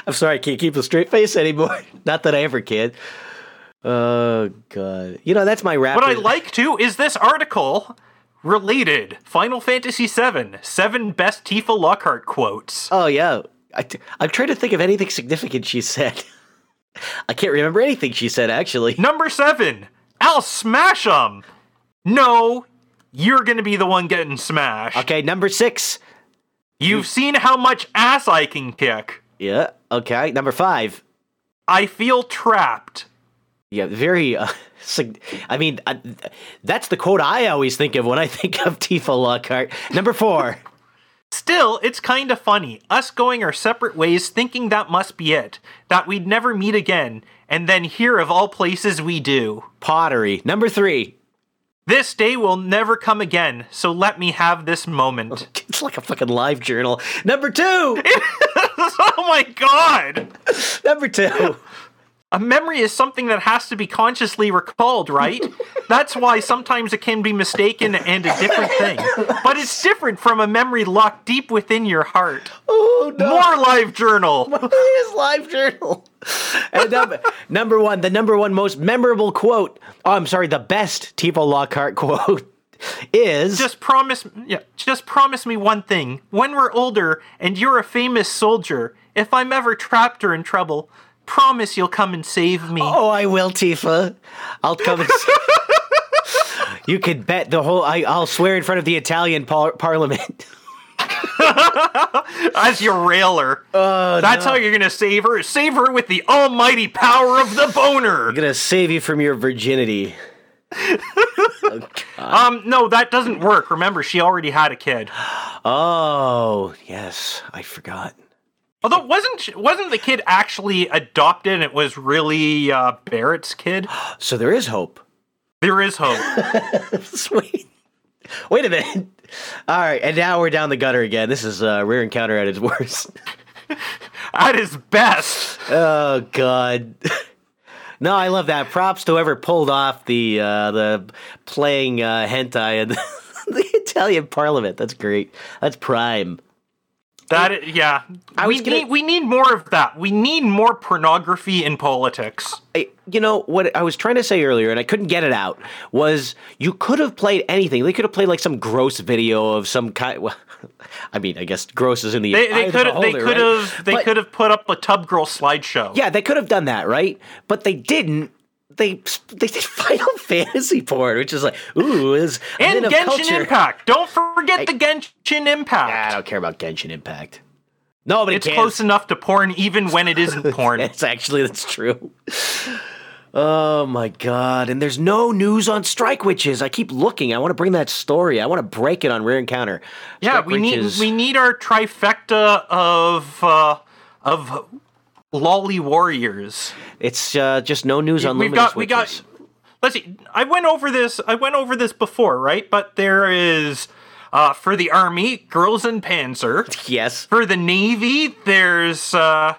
I'm sorry, I can't keep a straight face anymore. Not that I ever can. Oh god. You know, that's my rap. What I like too is this article related Final Fantasy VII seven best Tifa Lockhart quotes. Oh yeah. I am trying to think of anything significant she said. I can't remember anything she said actually. Number seven, I'll smash them. No, you're gonna be the one getting smashed. Okay, number six. You've seen how much ass I can kick. Yeah. Okay, number five. I feel trapped. Yeah, very. Uh, I mean, uh, that's the quote I always think of when I think of Tifa Lockhart. Number four. Still, it's kinda funny, us going our separate ways thinking that must be it, that we'd never meet again, and then here of all places we do. Pottery. Number three. This day will never come again, so let me have this moment. It's like a fucking live journal. Number two. oh my god! Number two. A memory is something that has to be consciously recalled, right? That's why sometimes it can be mistaken and a different thing. But it's different from a memory locked deep within your heart. Oh no. More live journal. His live journal. And number, number one, the number one most memorable quote. Oh, I'm sorry, the best Tifa Lockhart quote is Just promise yeah, just promise me one thing. When we're older and you're a famous soldier, if I'm ever trapped or in trouble, promise you'll come and save me. Oh, I will, Tifa. I'll come and. you could bet the whole. I, I'll swear in front of the Italian par- Parliament. As your railer. Oh, That's how you're gonna save her. Save her with the almighty power of the boner. I'm gonna save you from your virginity. Um, no, that doesn't work. Remember, she already had a kid. Oh, yes, I forgot. Although wasn't wasn't the kid actually adopted? and It was really uh, Barret's kid. So there is hope. There is hope. Sweet. Wait a minute. All right, and now we're down the gutter again. This is uh, Rare Encounter at its worst. At his best. Oh God. No, I love that. Props to whoever pulled off the uh, the playing uh, hentai in the Italian Parliament. That's great. That's prime. That yeah. I we gonna- need we need more of that. We need more pornography in politics. I, you know what I was trying to say earlier, and I couldn't get it out. Was you could have played anything? They could have played like some gross video of some kind. Well, I mean, I guess gross is in the They they of the could have they right? they could have put up a Tub Girl slideshow. Yeah, they could have done that, right? But they didn't. They they did Final Fantasy porn, which is like, ooh, is And Genshin culture. Impact. Don't forget the Genshin Impact. I don't care about Genshin Impact. No, but It's cares. close enough to porn even when it isn't porn. It's actually that's true. Oh my god! And there's no news on Strike Witches. I keep looking. I want to bring that story. I want to break it on Rare Encounter. yeah, Strike we need we need our trifecta of uh, of lolly warriors. It's uh, just no news on We've got we got. Let's see. I went over this. I went over this before, right? But there is uh, for the army, girls in Panzer. Yes, For the navy, there's uh,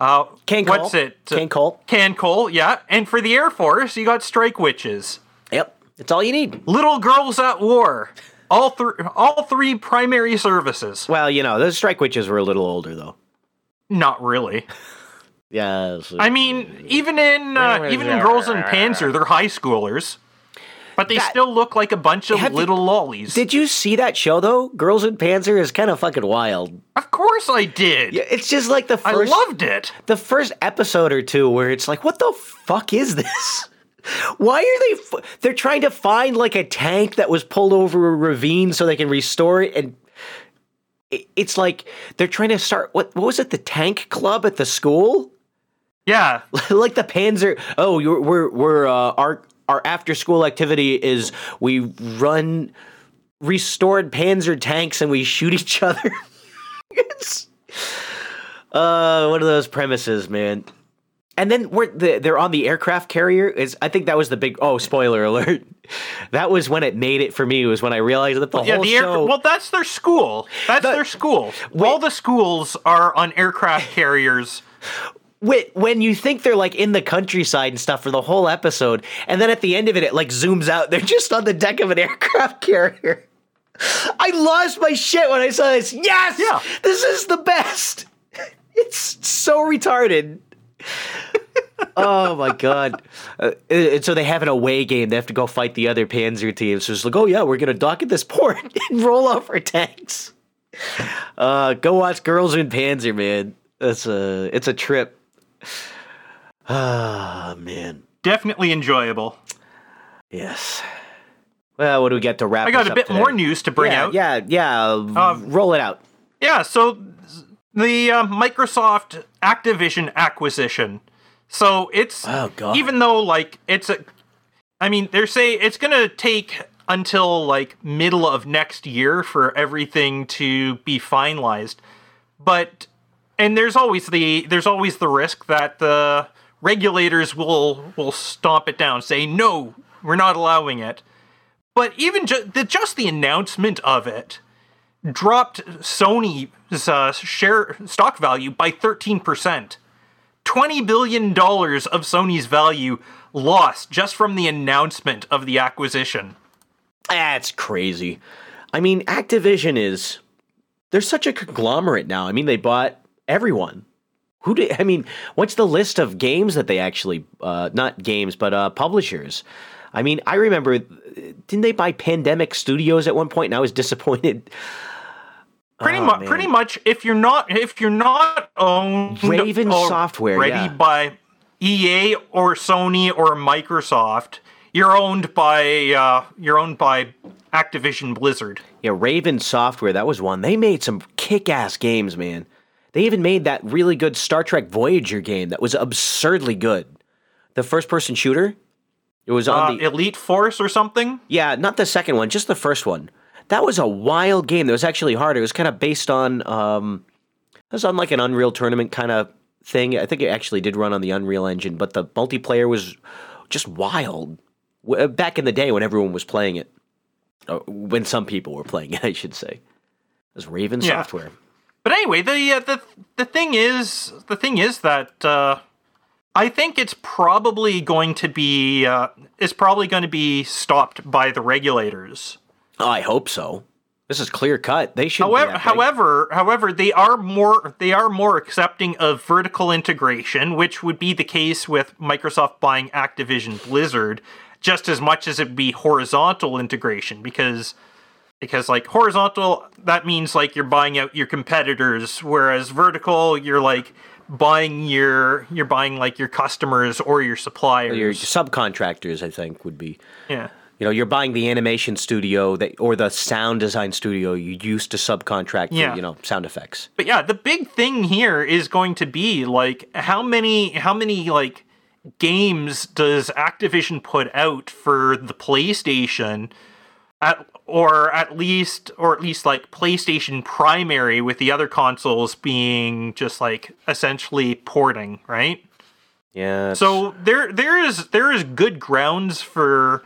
uh, Can what's it? KanColle. Can Cole, yeah. And for the Air Force, you got strike witches. Yep, it's all you need. Little girls at war. All three, all three primary services. Well, you know, those Strike Witches were a little older though. Not really. Yeah. I mean, even in uh, even in Girls in Panzer, they're high schoolers. But they That- still look like a bunch of Have you- little lollies. Did you see that show though? Girls in Panzer is kind of fucking wild. of course I did. Yeah, It's just like the first. I loved it. the first episode or two where it's like, what the fuck is this? Why are they? F- they're trying to find like a tank that was pulled over a ravine so they can restore it, and it's like they're trying to start what? What was it? The tank club at the school? Yeah. like the Panzer. Oh, you're, we're we're uh, our our after school activity is we run restored Panzer tanks and we shoot each other. it's uh one of those premises, man. And then we're the, they're on the aircraft carrier. Is I think that was the big oh spoiler alert. That was when it made it for me. Was when I realized that the Yeah, whole the air, show. well, that's their school. That's The- their school. All the schools are on aircraft carriers. When, when you think they're like in the countryside and stuff for the whole episode, and then at the end of it, it like zooms out. They're just on the deck of an aircraft carrier. I lost my shit when I saw this. Yes, Yeah. this is the best. It's so retarded. oh my god! Uh, and so they have an away game. They have to go fight the other Panzer teams. So it's like, oh yeah, we're gonna dock at this port and roll off our tanks. Uh, go watch Girls in Panzer, man. It's a it's a trip. Ah, man. Definitely enjoyable. Yes. Well, what do we get to wrap? Up? I got a bit today? more news to bring yeah, out. Yeah, yeah. Um, roll it out. Yeah, so the uh, Microsoft Activision acquisition. So it's Oh, God. even though like it's a I mean, they're saying it's going to take until like middle of next year for everything to be finalized. But and there's always the there's always the risk that the regulators will will stomp it down, say no, we're not allowing it. But even ju- the, just the announcement of it dropped Sony's uh, share stock value by 13%. $20 billion of Sony's value lost just from the announcement of the acquisition. That's crazy. I mean, Activision is they're such a conglomerate now. I mean, they bought everyone. Who did I mean, what's the list of games that they actually uh not games, but uh publishers? I mean, I remember didn't they buy Pandemic Studios at one point and I was disappointed. Pretty Oh, much pretty much if you're not if you're not owned Raven Software, ready yeah. by EA or Sony or Microsoft, you're owned by uh, you're owned by Activision Blizzard. Yeah, Raven Software, that was one. They made some kick-ass games, man. They even made that really good Star Trek Voyager game that was absurdly good. The first-person shooter. It was on Uh, the Elite Force or something? Yeah, not the second one, just the first one. That was a wild game. That was actually hard. It was kind of based on um it was on like an Unreal tournament kind of thing. I think it actually did run on the Unreal engine, but the multiplayer was just wild. Uh, Back in the day when everyone was playing it. Uh, when some people were playing it, I should say. It was Raven Yeah. Software. But anyway, the uh, the the thing is the thing is that uh, I think it's probably going to be uh, it's probably going to be stopped by the regulators. I hope so. This is clear cut. They should. However, however, however, they are more they are more accepting of vertical integration, which would be the case with Microsoft buying Activision Blizzard, just as much as it'd be horizontal integration because because like horizontal that means like you're buying out your competitors, whereas vertical you're like buying your you're buying like your customers or your suppliers. your subcontractors, I think, would be. yeah. You know, you're buying the animation studio that, or the sound design studio you used to subcontract for, you know, sound effects. But yeah, the big thing here is going to be like how many how many like games does Activision put out for the PlayStation at or at least or at least like PlayStation primary with the other consoles being just like essentially porting, right? Yeah. So there there is there is good grounds for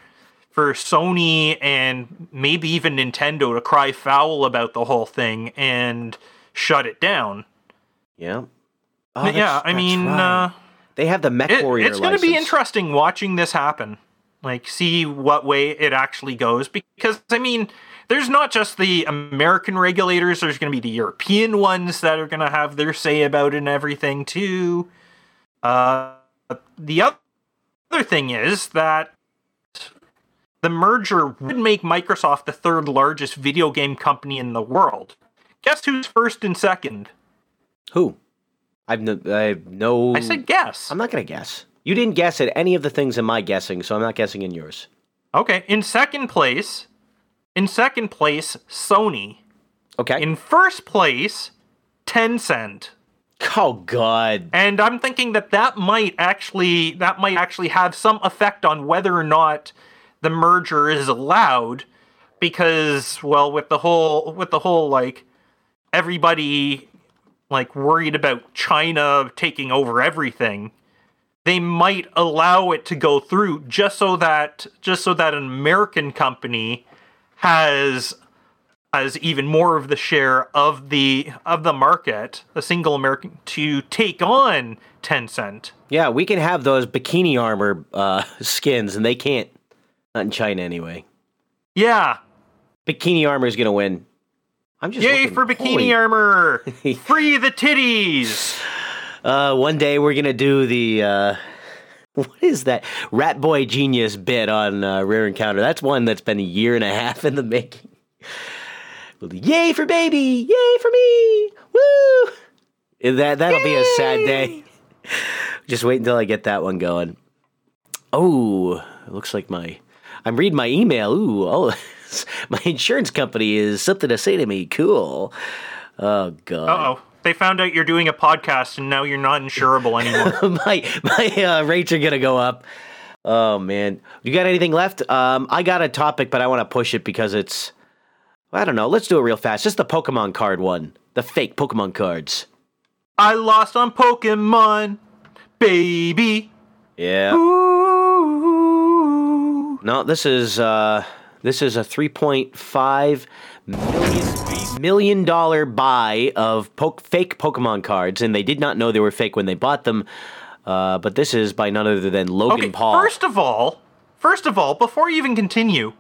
for Sony and maybe even Nintendo to cry foul about the whole thing and shut it down. yeah. Oh, yeah, I mean, right. uh, they have the Mech it- it's going to be interesting watching this happen. Like, see what way it actually goes. Because, I mean, there's not just the American regulators, there's going to be the European ones that are going to have their say about it and everything, too. Uh, the other thing is that the merger would make Microsoft the third largest video game company in the world. Guess who's first and second? Who? I've no, I have no. I said guess. I'm not gonna guess. You didn't guess at any of the things in my guessing, so I'm not guessing in yours. Okay, in second place, in second place, Sony. Okay. In first place, Tencent. oh God. And I'm thinking that that might actually that might actually have some effect on whether or not the merger is allowed because well with the whole with the whole like everybody like worried about China taking over everything they might allow it to go through just so that just so that an American company has has even more of the share of the of the market, a single American to take on Tencent. Yeah, we can have those bikini armor uh, skins, and they can't. Not in China, anyway. Yeah. Bikini armor is gonna win. I'm just Yay looking- for bikini holy- armor! Free the titties! Uh, one day we're gonna do the uh, what is that Rat Boy Genius bit on uh, Rare Encounter? That's one that's been a year and a half in the making. Well, Yay for baby! Yay for me! Woo! And That that'll be a sad day. Just wait until I get that one going. Oh, it looks like my I'm reading my email. Ooh, oh, my insurance company is something to say to me. Cool. Oh god. Uh oh. They found out you're doing a podcast and now you're not insurable anymore. my my uh, rates are gonna go up. Oh man, you got anything left? Um, I got a topic, but I want to push it because it's I don't know. Let's do it real fast. Just the Pokemon card one, the fake Pokemon cards. I lost on Pokemon, baby. Yeah. Ooh. No, this is uh, this is a three point five million million dollar buy of po- fake Pokemon cards, and they did not know they were fake when they bought them. Uh, but this is by none other than Logan Okay, Paul. first of all, first of all, before you even continue,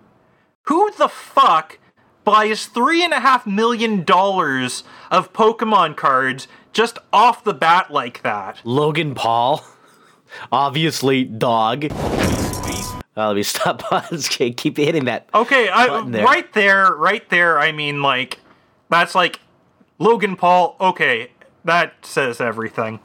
who the fuck buys three and a half million dollars of Pokemon cards just off the bat like that? Logan Paul. Obviously, dog. Uh, let me stop. Okay, Keep hitting that. Okay, I, there. right there, right there. I mean, like, that's like Logan Paul. Okay, that says everything.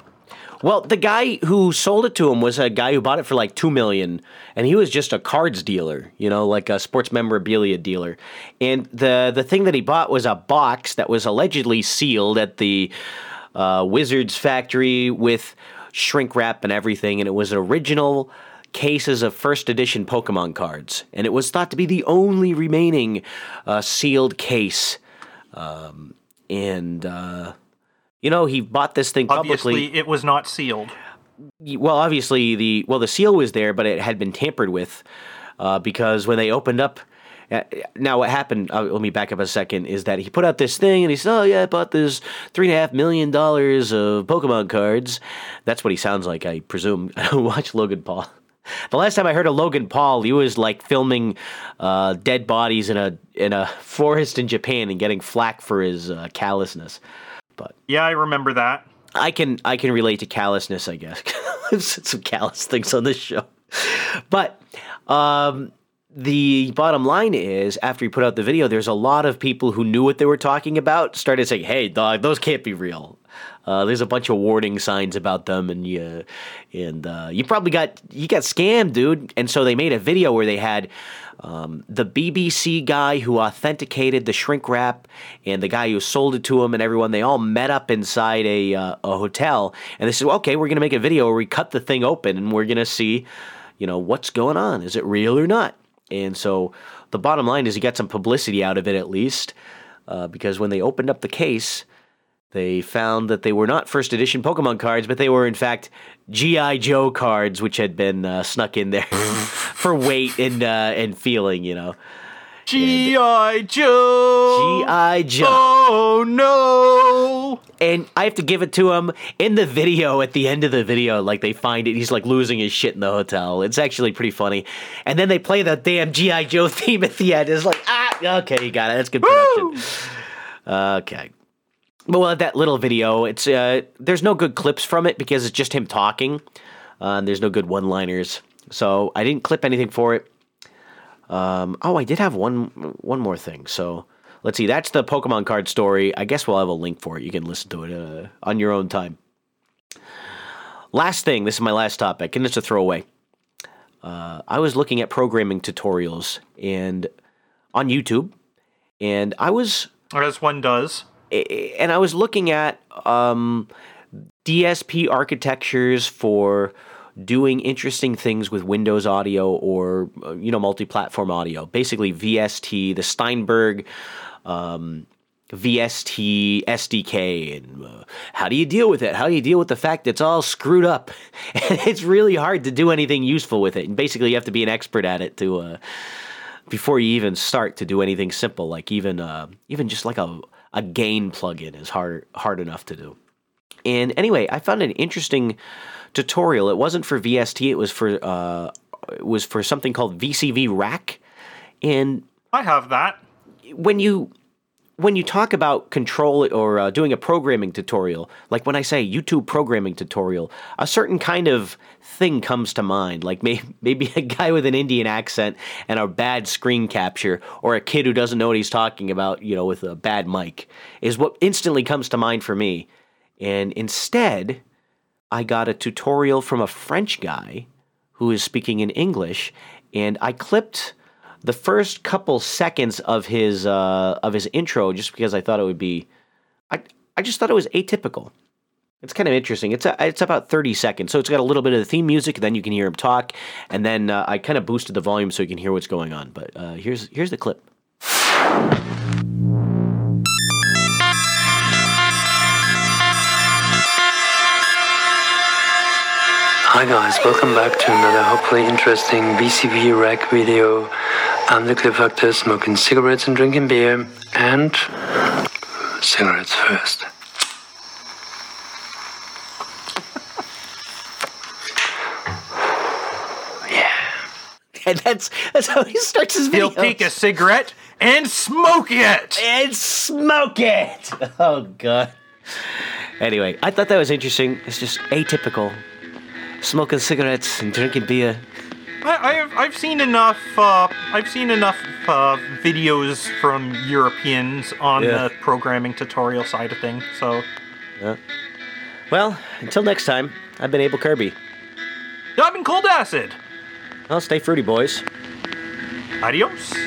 Well, the guy who sold it to him was a guy who bought it for like two million, and he was just a cards dealer, you know, like a sports memorabilia dealer. And the the thing that he bought was a box that was allegedly sealed at the uh, Wizards factory with shrink wrap and everything, and it was original cases of first edition Pokemon cards, and it was thought to be the only remaining uh, sealed case. Um, and uh, you know, he bought this thing publicly Obviously, it was not sealed. well, obviously the well the seal was there, but it had been tampered with uh, because when they opened up. Uh, now, what happened? Uh, let me back up a second. Is that he put out this thing and he said, "Oh yeah, I bought this three and a half million dollars of Pokemon cards." That's what he sounds like, I presume. I don't watch Logan Paul. The last time I heard of Logan Paul, he was like filming uh, dead bodies in a in a forest in Japan and getting flack for his uh, callousness. But yeah, I remember that. I can I can relate to callousness, I guess. I've said some callous things on this show, but um, the bottom line is, after he put out the video, there's a lot of people who knew what they were talking about started saying, "Hey, dog, those can't be real." Uh, there's a bunch of warning signs about them, and you and uh, you probably got you got scammed, dude. And so they made a video where they had um, the BBC guy who authenticated the shrink wrap and the guy who sold it to him and everyone. They all met up inside a uh, a hotel, and they said, "Okay, we're gonna make a video where we cut the thing open and we're gonna see, you know, what's going on. Is it real or not?" And so the bottom line is, he got some publicity out of it at least, uh, because when they opened up the case. They found that they were not first edition Pokemon cards, but they were in fact GI Joe cards, which had been uh, snuck in there for weight and uh, and feeling. You know, G.I. Joe! GI Joe. Oh no! And I have to give it to him in the video. At the end of the video, like they find it, he's like losing his shit in the hotel. It's actually pretty funny. And then they play the damn GI Joe theme at the end. It's like ah, okay, you got it. That's good production. Okay. Well, that little video, it's uh, there's no good clips from it because it's just him talking. Uh, and there's no good one-liners, so I didn't clip anything for it. Um, oh, I did have one one more thing. So let's see. That's the Pokemon card story. I guess we'll have a link for it. You can listen to it uh, on your own time. Last thing. This is my last topic, and it's a throwaway. Uh, I was looking at programming tutorials and on YouTube, and I was As one does. And I was looking at um, DSP architectures for doing interesting things with Windows audio or uh, you know multi-platform audio. Basically, VST, the Steinberg. Um, VST SDK and uh, how do you deal with it? How do you deal with the fact that it's all screwed up? It's really hard to do anything useful with it. And basically, you have to be an expert at it to uh, before you even start to do anything simple, like even uh, even just like a a gain plugin is hard hard enough to do. And anyway, I found an interesting tutorial. It wasn't for VST. It was for uh, it was for something called VCV Rack. And I have that. when you when you talk about control or uh, doing a programming tutorial, like when I say YouTube programming tutorial, a certain kind of thing comes to mind, like may- maybe a guy with an Indian accent and a bad screen capture, or a kid who doesn't know what he's talking about, you know, with a bad mic, is what instantly comes to mind for me. And instead, I got a tutorial from a French guy who is speaking in English, and I clipped the first couple seconds of his uh, of his intro just because I thought it would be, I I just thought it was atypical. It's kind of interesting. It's a, it's about thirty seconds, so it's got a little bit of the theme music. Then you can hear him talk, and then uh, I kind of boosted the volume so you can hear what's going on. But uh, here's here's the clip. Hi guys, welcome back to another hopefully interesting VCV rack video. I'm the Cliff Factor, smoking cigarettes and drinking beer, and cigarettes first. And that's that's how he starts his video. He'll take a cigarette and smoke it. and smoke it. Oh god. Anyway, I thought that was interesting. It's just atypical. Smoking cigarettes and drinking beer. I, I've I've seen enough. Uh, I've seen enough uh, videos from Europeans on Yeah. the programming tutorial side of things. So Yeah. Well, until next time, I've been Abel Kirby. I've been cold acid. Well, stay fruity, boys. Adios. I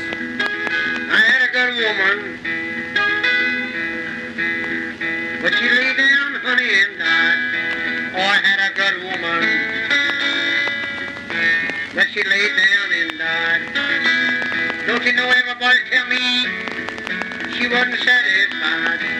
had a good woman, but she lay down, honey, and died. Oh, I had a good woman, that she laid down and died. Don't you know everybody tell me she wasn't satisfied?